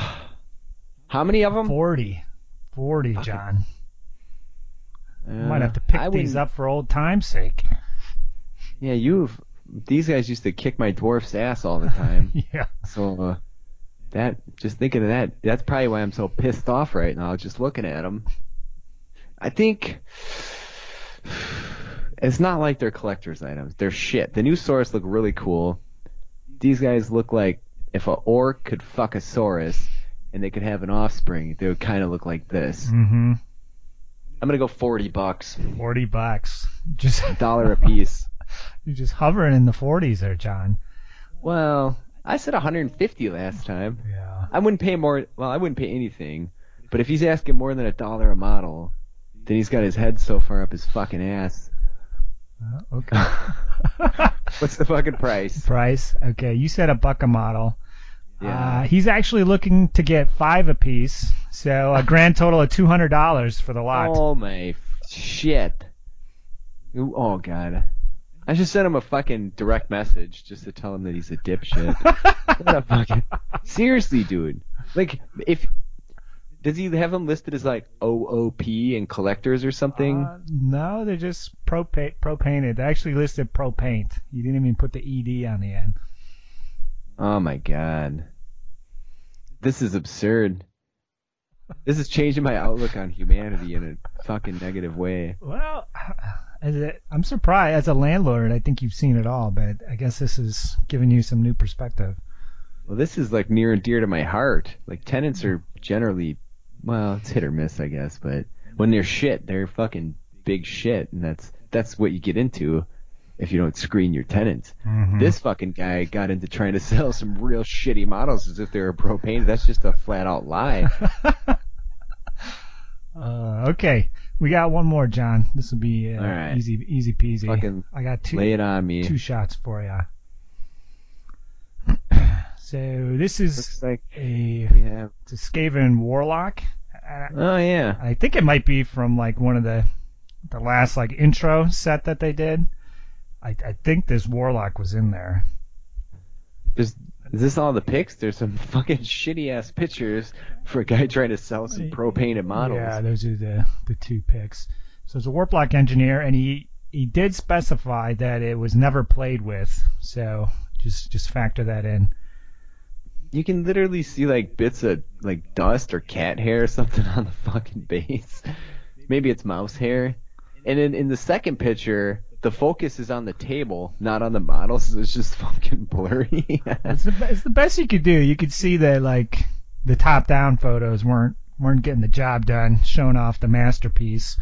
how many of them? 40. 40, John. Uh, Might have to pick I these up for old time's sake. Yeah, you've. These guys used to kick my dwarf's ass all the time. yeah. so, uh, that just thinking of that, that's probably why I'm so pissed off right now. Just looking at them. I think it's not like they're collector's items. They're shit. The new Saurus look really cool. These guys look like if a orc could fuck a Saurus and they could have an offspring, they would kind of look like this. hmm I'm gonna go 40 bucks, 40 bucks. Just a dollar a piece. you're just hovering in the 40s there, John. Well, I said 150 last time. Yeah. I wouldn't pay more. Well, I wouldn't pay anything. But if he's asking more than a dollar a model, then he's got his head so far up his fucking ass. Uh, okay. What's the fucking price? Price. Okay, you said a buck a model. Yeah. Uh, he's actually looking to get five apiece, so a grand total of two hundred dollars for the lot. Oh my shit. Ooh, Oh god. I should send him a fucking direct message just to tell him that he's a dipshit. what a fucking seriously, dude. Like, if does he have them listed as like OOP and collectors or something? Uh, no, they're just pro pro painted. They actually listed pro paint. You didn't even put the ed on the end. Oh my god. This is absurd. This is changing my outlook on humanity in a fucking negative way. Well, as a, I'm surprised. As a landlord, I think you've seen it all, but I guess this is giving you some new perspective. Well, this is like near and dear to my heart. Like tenants are generally, well, it's hit or miss, I guess, but when they're shit, they're fucking big shit, and that's that's what you get into. if you don't screen your tenants. Mhm. This fucking guy got into trying to sell some real shitty models as if they were pro painted. That's just a flat out lie. Uh, okay, we got one more, John. This will be uh, right. easy, easy peasy. Fucking I got two, Lay it on me. two shots for you. So this is Looks like a, we have. it's a Skaven Warlock. Uh, Oh yeah. I think it might be from like one of the the last like intro set that they did. I, I think this Warlock was in there. There's, is this all the pics? There's some fucking shitty ass pictures for a guy trying to sell some pro painted models. Yeah, those are the the two picks. So it's a Warlock engineer, and he he did specify that it was never played with. So just just factor that in. You can literally see like bits of like dust or cat hair or something on the fucking base. Maybe it's mouse hair. And then in the second picture, the focus is on the table, not on the models. So it's just fucking blurry. It's the, it's the best you could do. You could see that like the top down photos weren't weren't getting the job done, showing off the masterpiece.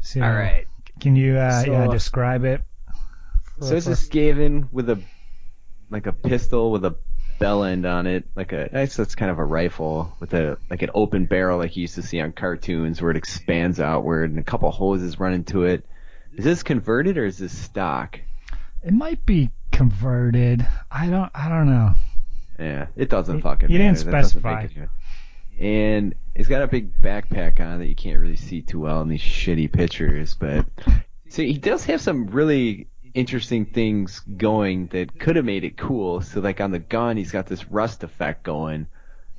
So, All right. Can you uh, So- yeah describe it? So it's a Skaven with a like a pistol with a bell end on it, like a I guess it's kind of a rifle with a like an open barrel like you used to see on cartoons where it expands outward and a couple hoses run into it. Is this converted or is this stock? It might be converted. I don't I don't know. Yeah, it doesn't You- fucking you didn't matter. That doesn't specify. it- And it's got a big backpack on that you can't really see too well in these shitty pictures, but so he does have some really interesting things going that could have made it cool. So like on the gun, he's got this rust effect going.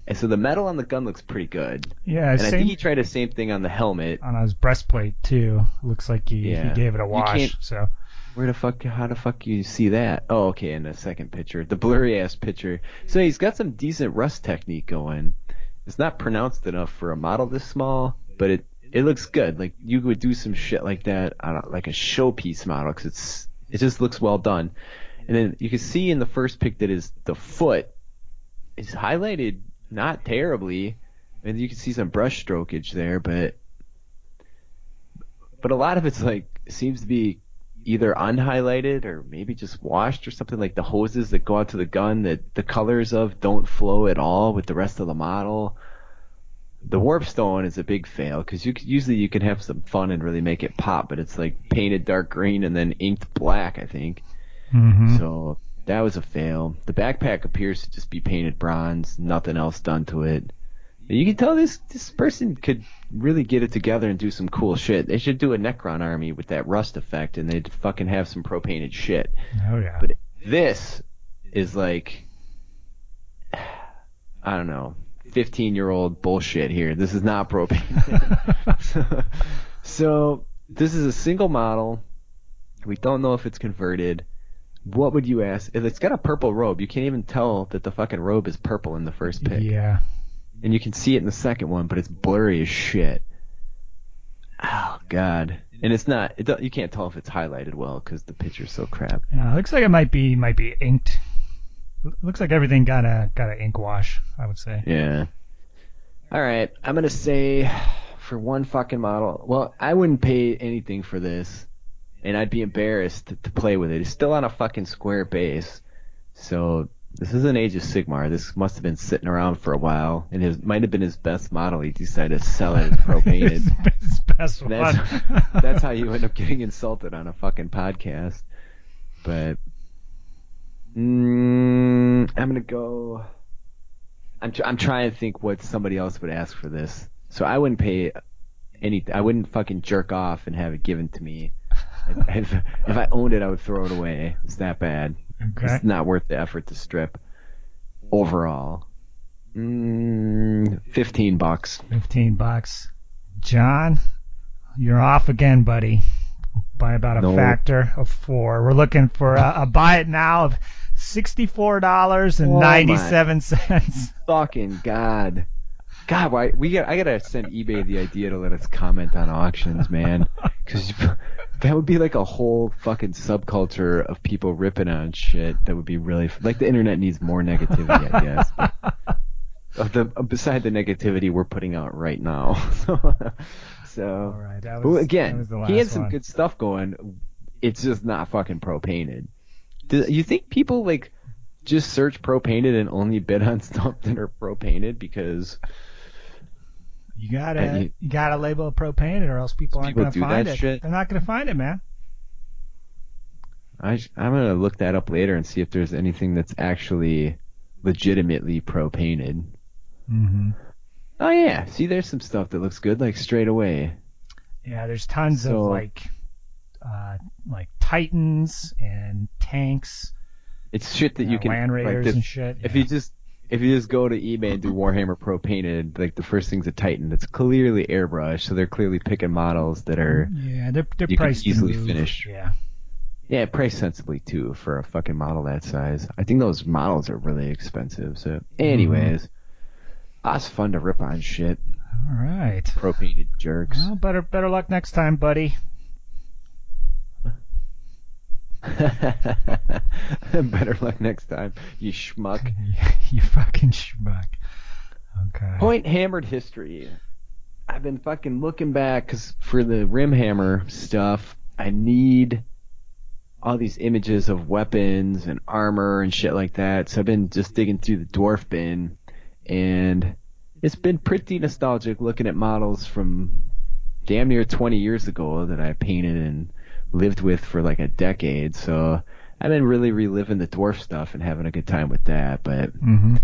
And so the metal on the gun looks pretty good. Yeah, And I same think he tried the same thing on the helmet. on his breastplate too. Looks like he, he gave it a wash. So Where the fuck? How the fuck you see that? Oh, okay, in the second picture, the blurry ass picture. So he's got some decent rust technique going. It's not pronounced enough for a model this small, but it it looks good. Like you would do some shit like that on a, like a showpiece model because it's it just looks well done. And then you can see in the first pic that is the foot is highlighted not terribly, and you can see some brush strokage there, but but a lot of it's like seems to be either unhighlighted or maybe just washed or something like the hoses that go out to the gun that the colors of don't flow at all with the rest of the model. The warpstone is a big fail because you usually you can have some fun and really make it pop, but it's like painted dark green and then inked black, I think. mhm. So that was a fail. The backpack appears to just be painted bronze, nothing else done to it. You can tell this this person could really get it together and do some cool shit. They should do a Necron army with that rust effect, and they'd fucking have some pro painted shit. oh yeah. But this is like, I don't know, fifteen year old bullshit here. This is not pro painted. so this is a single model. We don't know if it's converted. What would you ask? If It's got a purple robe. You can't even tell that the fucking robe is purple in the first pic. yeah. And you can see it in the second one, but it's blurry as shit. Oh god. And it's not. It don't, you can't tell if it's highlighted well because the picture's so crap. Yeah, looks like it might be might be inked. Looks like everything got a got a ink wash. I would say. Yeah. All right. I'm gonna say for one fucking model. Well, I wouldn't pay anything for this, and I'd be embarrassed to, to play with it. It's still on a fucking square base, so this is an Age of Sigmar. This must have been sitting around for a while, and it might have been his best model. He decided to sell it as. His- his best That's that's how you end up getting insulted on a fucking podcast. But mm, I'm gonna go. I'm tr- I'm trying to think what somebody else would ask for this. So I wouldn't pay any. I wouldn't fucking jerk off and have it given to me. if, if I owned it, I would throw it away. It's that bad. Okay. It's not worth the effort to strip. Overall, mm, fifteen bucks. Fifteen bucks. John, you're off again, buddy. By about a No. factor of four. We're looking for a, a buy it now of sixty-four dollars and Oh, my. ninety-seven fucking god. God, why we got? I gotta send eBay the idea to let us comment on auctions, man. Because that would be like a whole fucking subculture of people ripping on shit. That would be really like the internet needs more negativity, I guess. Of the uh, beside the negativity we're putting out right now. so, All right, that was, again, he had some one. good stuff going. it's just not fucking pro painted. Do you think people like just search pro painted and only bid on stuff that are pro painted because You gotta you- you, gotta label it pro painted, or else people aren't People gonna find it. shit? They're not gonna find it, man. I I'm gonna look that up later and see if there's anything that's actually legitimately pro painted. Mm-hmm. Oh yeah, see there's some stuff that looks good like straight away. Yeah, there's tons So- of like uh, like Titans and tanks, It's shit that you can Land like Raiders this- and shit. If yeah. you just if you just go to eBay and do Warhammer Pro painted, like the first thing's a Titan It's clearly airbrushed, so they're clearly picking models that are yeah, they're they're you priced to easily finished. Yeah, yeah priced sensibly too for a fucking model that size. I think those models are really expensive. So, anyways, that's fun to rip on shit. all right. Pro painted jerks. Well, better better luck next time, buddy. Better luck next time, you schmuck. you fucking schmuck. Okay. Point hammered history. I've been fucking looking back because for the rim hammer stuff, I need all these images of weapons and armor and shit like that. So I've been just digging through the dwarf bin, and it's been pretty nostalgic looking at models from damn near 20 years ago that I painted and lived with for like a decade. So I've been really reliving the dwarf stuff and having a good time with that. But Mm-hmm.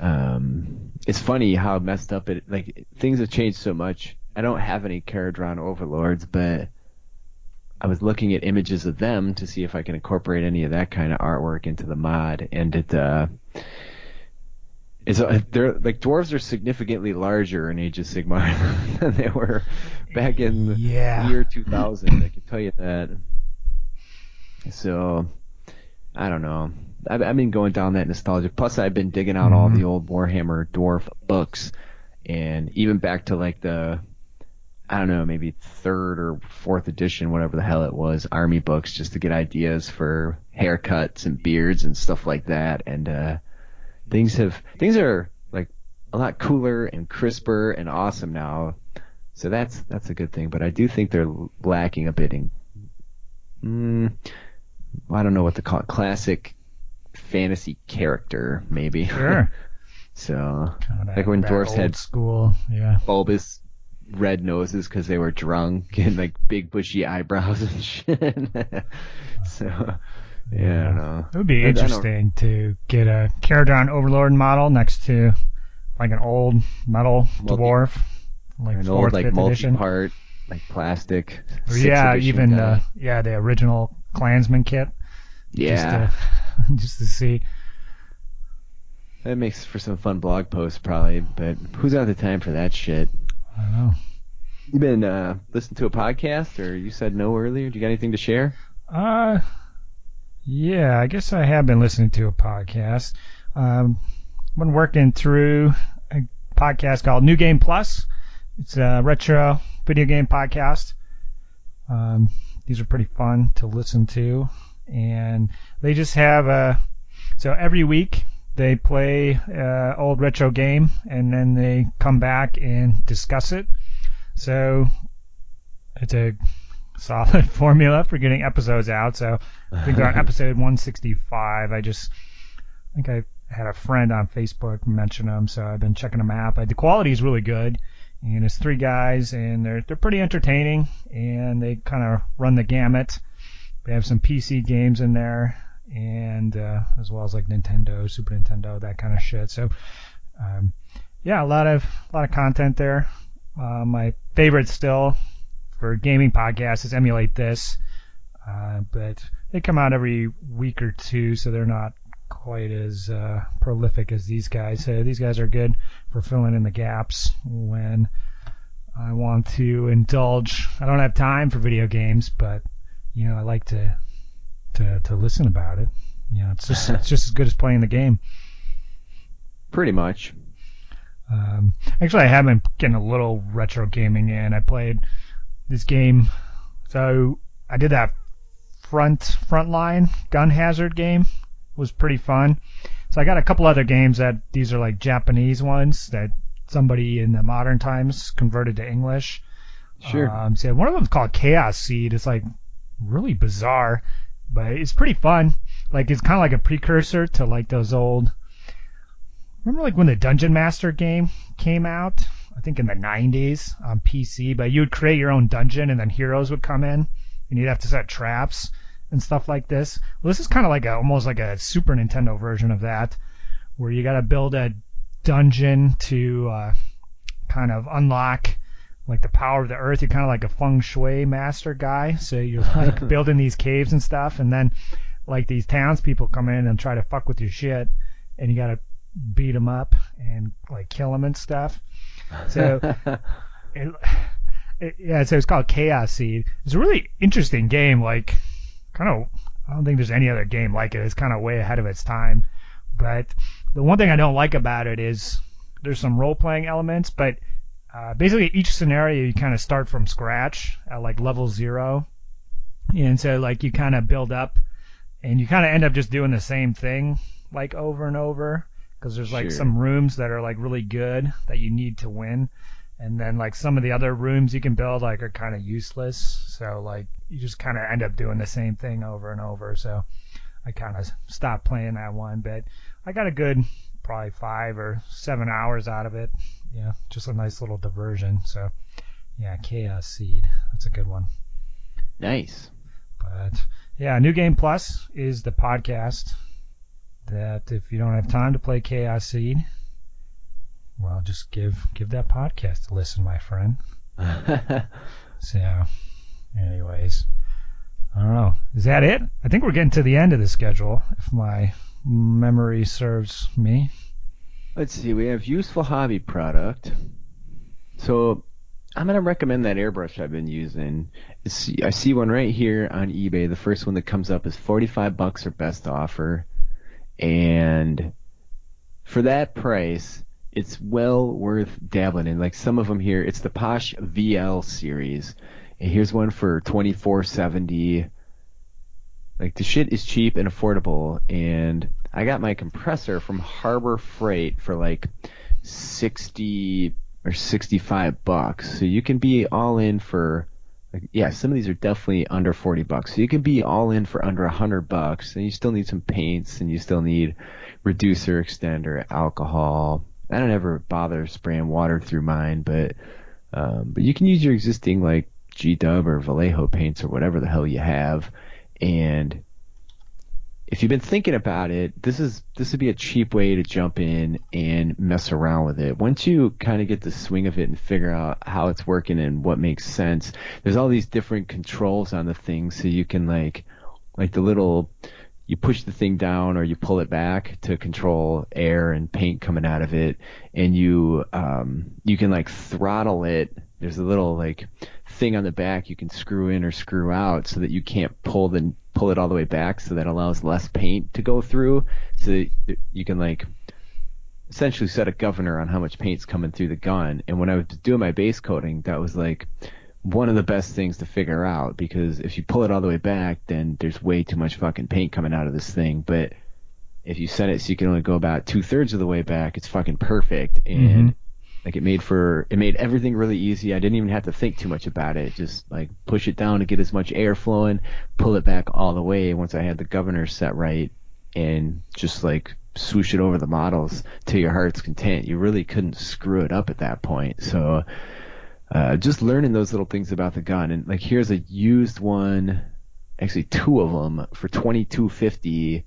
um, it's funny how messed up it like things have changed so much. I don't have any Kharadron overlords, but I was looking at images of them to see if I can incorporate any of that kind of artwork into the mod, and it uh, it's uh, they're like dwarves are significantly larger in Age of Sigmar than they were back in the Yeah. year 2000. I can tell you that. So I don't know. I've, I've been going down that nostalgia. Plus, I've been digging out all the old Warhammer Dwarf books, and even back to like the, I don't know, maybe third or fourth edition, whatever the hell it was, army books, just to get ideas for haircuts and beards and stuff like that. And uh, things have things are like a lot cooler and crisper and awesome now. So that's that's a good thing. But I do think they're lacking a bit in. Mm, I don't know what to call it. Classic fantasy character, maybe. Sure. so Like when dwarves had- school. Yeah. bulbous red noses because they were drunk and like big bushy eyebrows and shit. so yeah, I don't know. It would be I- I interesting to get a Kharadron Overlord model next to like an old metal Multi- dwarf, like An fourth, old like multi-part like plastic. Or yeah, even guy. uh, yeah the original Klansman kit. yeah. Just to, just to see. That makes for some fun blog posts probably, but who's got the time for that shit? I don't know. You been uh listening to a podcast or you said no earlier? Do you got anything to share? Uh, yeah, I guess I have been listening to a podcast. Um, I've been working through a podcast called New Game Plus. It's a retro video game podcast. Um, these are pretty fun to listen to, and they just have a. So every week they play uh, old retro game, and then they come back and discuss it. So it's a solid formula for getting episodes out. So I think they're on episode 165. I just I think I had a friend on Facebook mention them, so I've been checking them out. But the quality is really good, and it's three guys, and they're they're pretty entertaining, and they kind of run the gamut. They have some PC games in there, and uh, as well as like Nintendo, Super Nintendo, that kind of shit. So um, yeah, a lot of a lot of content there. Uh, my favorite still for gaming podcasts is Emulate This, uh, but they come out every week or two, so they're not quite as uh, prolific as these guys. So these guys are good for filling in the gaps when I want to indulge. I don't have time for video games, but you know I like to to to listen about it. You know, it's just it's just as good as playing the game. Pretty much. Um, actually, I have been getting a little retro gaming in. I played this game, so I did that front front line gun hazard game. Was pretty fun. So I got a couple other games that these are like Japanese ones that somebody in the modern times converted to English. Sure. Um, so one of them's called Chaos Seed. It's like really bizarre, but it's pretty fun. Like it's kind of like a precursor to like those old. Remember like when the Dungeon Master game came out? I think in the 90s on PC, but you would create your own dungeon and then heroes would come in and you'd have to set traps and stuff like this. Well, this is kind of like a, almost like a Super Nintendo version of that, where you got to build a dungeon to uh, kind of unlock like the power of the earth. You're kind of like a feng shui master guy, so you're like building these caves and stuff, and then like these townspeople come in and try to fuck with your shit, and you got to beat them up and like kill them and stuff. So. it, it, yeah, so it's called Chaos Seed. It's a really interesting game. Like, kind of, I don't think there's any other game like it. It's kind of way ahead of its time. But the one thing I don't like about it is there's some role playing elements, but uh, basically each scenario you kind of start from scratch at like level zero, and so like you kind of build up, and you kind of end up just doing the same thing like over and over because there's like Sure. some rooms that are like really good that you need to win and then like some of the other rooms you can build like are kind of useless. So like you just kind of end up doing the same thing over and over. So i kind of stopped playing that one but i got a good probably five or seven hours out of it. Yeah just a nice little diversion. So yeah chaos seed. That's a good one. Nice. but yeah new game plus is the podcast that if you don't have time to play chaos seed well just give give that podcast a listen my friend So, anyways, I don't know. Is that it? I think we're getting to the end of the schedule, if my memory serves me. Let's see. We have useful hobby product. So I'm gonna recommend that airbrush I've been using. It's, I see one right here on eBay. The first one that comes up is 45 bucks or best offer, and for that price, it's well worth dabbling in. Like some of them here, it's the Paasche VL series, and here's one for 24.70. Like the shit is cheap and affordable, and I got my compressor from Harbor Freight for like 60 or 65 bucks. So you can be all in for like yeah, some of these are definitely under 40 bucks. So you can be all in for under 100 bucks and you still need some paints and you still need reducer, extender, alcohol. I don't ever bother spraying water through mine, but um, but you can use your existing like G Dub or Vallejo paints or whatever the hell you have, and if you've been thinking about it, this is this would be a cheap way to jump in and mess around with it. Once you kind of get the swing of it and figure out how it's working and what makes sense, there's all these different controls on the thing, so you can like like the little you push the thing down or you pull it back to control air and paint coming out of it and you um you can like throttle it. There's a little like thing on the back you can screw in or screw out so that you can't pull the pull it all the way back so that allows less paint to go through. So that you can like essentially set a governor on how much paint's coming through the gun. And when I was doing my base coating that was like one of the best things to figure out because if you pull it all the way back, then there's way too much fucking paint coming out of this thing. But if you set it so you can only go about two thirds of the way back, it's fucking perfect. And Mhm. like it made for it made everything really easy. I didn't even have to think too much about it. Just like push it down to get as much air flowing, pull it back all the way once I had the governor set right, and just like swoosh it over the models to your heart's content. You really couldn't screw it up at that point. So uh, just learning those little things about the gun. And like, here's a used one, actually two of them for twenty two fifty.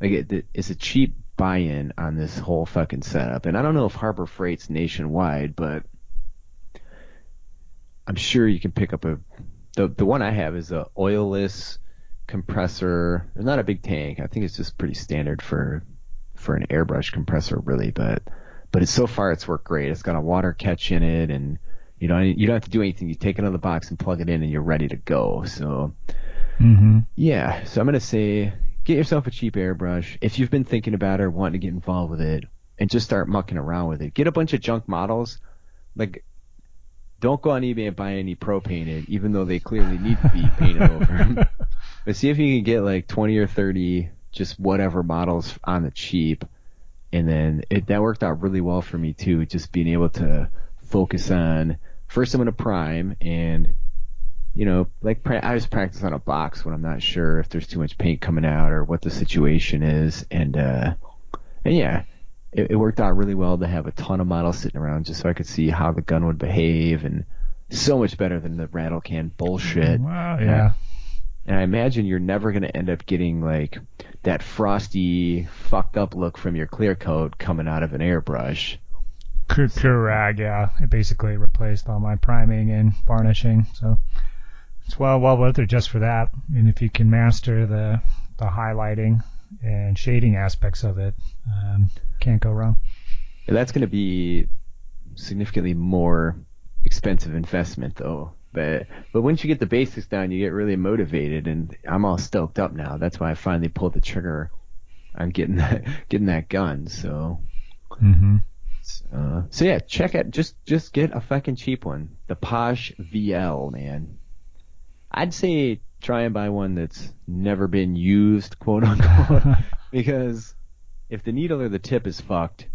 Like, it, it's a cheap buy-in on this whole fucking setup. And I don't know if Harbor Freight's nationwide, but I'm sure you can pick up a. The the one I have is a oilless compressor. It's not a big tank. I think it's just pretty standard for for an airbrush compressor, really. But but it's so far it's worked great. It's got a water catch in it, and you know you don't have to do anything. You take it out of the box and plug it in, and you're ready to go. So Mm-hmm. yeah, so I'm gonna say get yourself a cheap airbrush if you've been thinking about it or wanting to get involved with it, and just start mucking around with it. Get a bunch of junk models, like. Don't go on eBay and buy any pro painted, even though they clearly need to be painted over. But see if you can get like 20 or 30 just whatever models on the cheap. And then it, that worked out really well for me too, just being able to focus on first I'm going to prime and you know, like pra- I just practice on a box when I'm not sure if there's too much paint coming out or what the situation is, and uh, and yeah, it, it worked out really well to have a ton of models sitting around just so I could see how the gun would behave, and so much better than the rattle can bullshit. Wow, yeah. And I imagine you're never going to end up getting like that frosty, fucked up look from your clear coat coming out of an airbrush. Correct, yeah. It basically replaced all my priming and varnishing, so it's well well worth it just for that. And if you can master the the highlighting and shading aspects of it, um, can't go wrong. And that's going to be significantly more expensive investment though. But but once you get the basics down, you get really motivated, and I'm all stoked up now. That's why I finally pulled the trigger on getting that getting that gun. So Mm-hmm. Uh, so yeah, check it. Just just get a fucking cheap one, the Paasche VL, man. I'd say try and buy one that's never been used, quote unquote, because if the needle or the tip is fucked,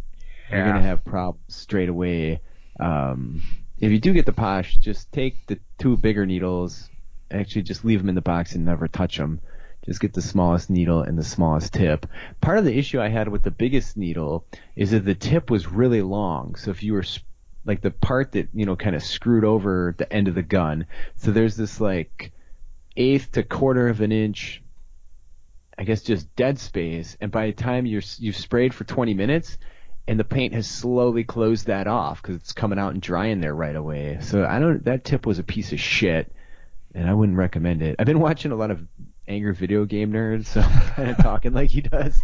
you're gonna have problems straight away. Um, if you do get the Paasche, just take the two bigger needles. Actually, just leave them in the box and never touch them. Just get the smallest needle and the smallest tip. Part of the issue I had with the biggest needle is that the tip was really long. So if you were like the part that you know kind of screwed over the end of the gun, so there's this like eighth to quarter of an inch I guess just dead space, and by the time you're you've sprayed for 20 minutes, and the paint has slowly closed that off because it's coming out and drying there right away. So I don't. That tip was a piece of shit, and I wouldn't recommend it. I've been watching a lot of angry video game nerds, so I'm kind of talking like he does.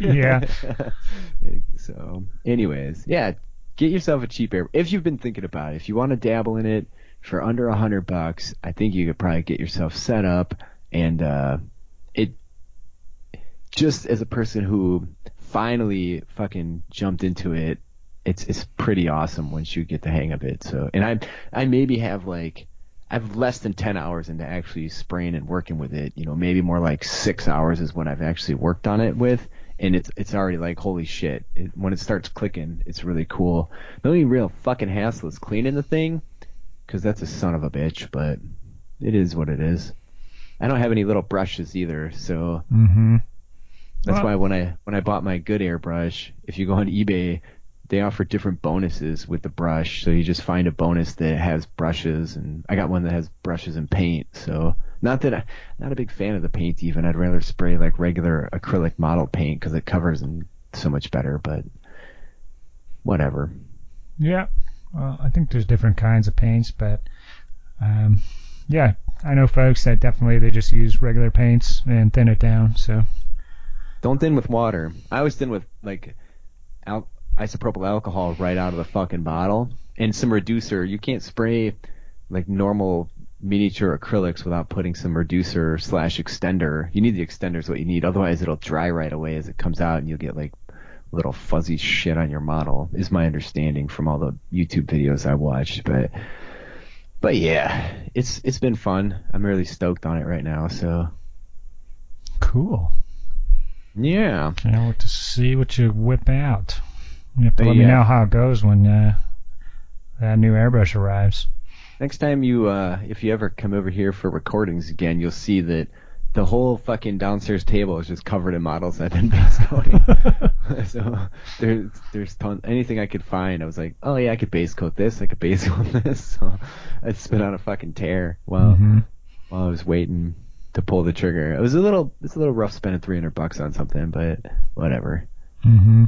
Yeah. so, anyways, yeah, get yourself a cheap air. If you've been thinking about it, if you want to dabble in it for under a hundred bucks, I think you could probably get yourself set up. And uh, it just as a person who finally fucking jumped into it, it's it's pretty awesome once you get the hang of it. So, and I I maybe have like I've less than 10 hours into actually spraying and working with it. You know, maybe more like six hours is what I've actually worked on it with. And it's, it's already like, holy shit. It, when it starts clicking, it's really cool. The only real fucking hassle is cleaning the thing. Cause that's a son of a bitch, but it is what it is. I don't have any little brushes either. So mm-hmm. that's Well- why when I, when I bought my good airbrush, if you go on eBay, they offer different bonuses with the brush. So you just find a bonus that has brushes, and I got one that has brushes and paint. So not that I, not a big fan of the paint. Even I'd rather spray like regular acrylic model paint because it covers them so much better. But whatever. Yeah. Well, I think there's different kinds of paints, but um, yeah, I know folks that definitely they just use regular paints and thin it down. So Don't thin with water. I always thin with like al- isopropyl alcohol right out of the fucking bottle and some reducer. You can't spray like normal miniature acrylics without putting some reducer slash extender. You need the extender is what you need. Otherwise it'll dry right away as it comes out and you'll get like little fuzzy shit on your model is my understanding from all the YouTube videos I watched. But but yeah, it's it's been fun. I'm really stoked on it right now. So cool. yeah. Can't wait to see what you whip out. You have to let me know how it goes when uh, that new airbrush arrives. Next time you, uh, if you ever come over here for recordings again, you'll see that the whole fucking downstairs table is just covered in models I've been base coating. so there's, there's ton, anything I could find. I was like, oh yeah, I could base coat this, I could base coat this. So I'd spit on a fucking tear while, Mhm. while I was waiting to pull the trigger. It was a little, it's a little rough spending 300 bucks on something, but whatever. Mm-hmm.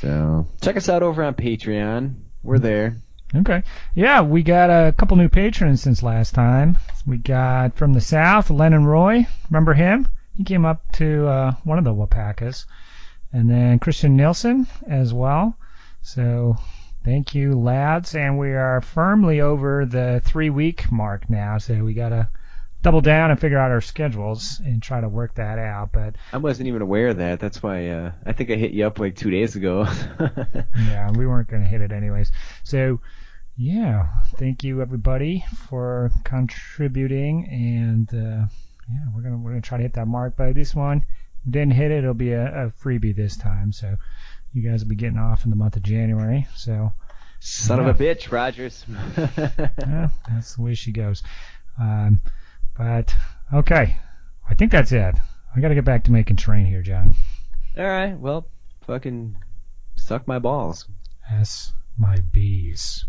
So check us out over on Patreon. We're there. Okay. Yeah, we got a couple new patrons since last time. We got from the south, Lennon Roy. Remember him? He came up to uh, one of the Wapakas. And then Christian Nielsen as well. So thank you, lads. And we are firmly over the three week mark now. So we got to double down and figure out our schedules and try to work that out. But I wasn't even aware of that. That's why uh, I think I hit you up like two days ago. yeah, we weren't going to hit it anyways. So, yeah, thank you everybody for contributing, and uh, yeah, we're gonna we're gonna try to hit that mark. But this one didn't hit it. It'll be a, a freebie this time, so you guys will be getting off in the month of January. So, Son Yeah. of a bitch, Rogers. Yeah, that's the way she goes. Um, but okay, I think that's it. I got to get back to making terrain here, John. All right, well, fucking suck my balls. S my bees.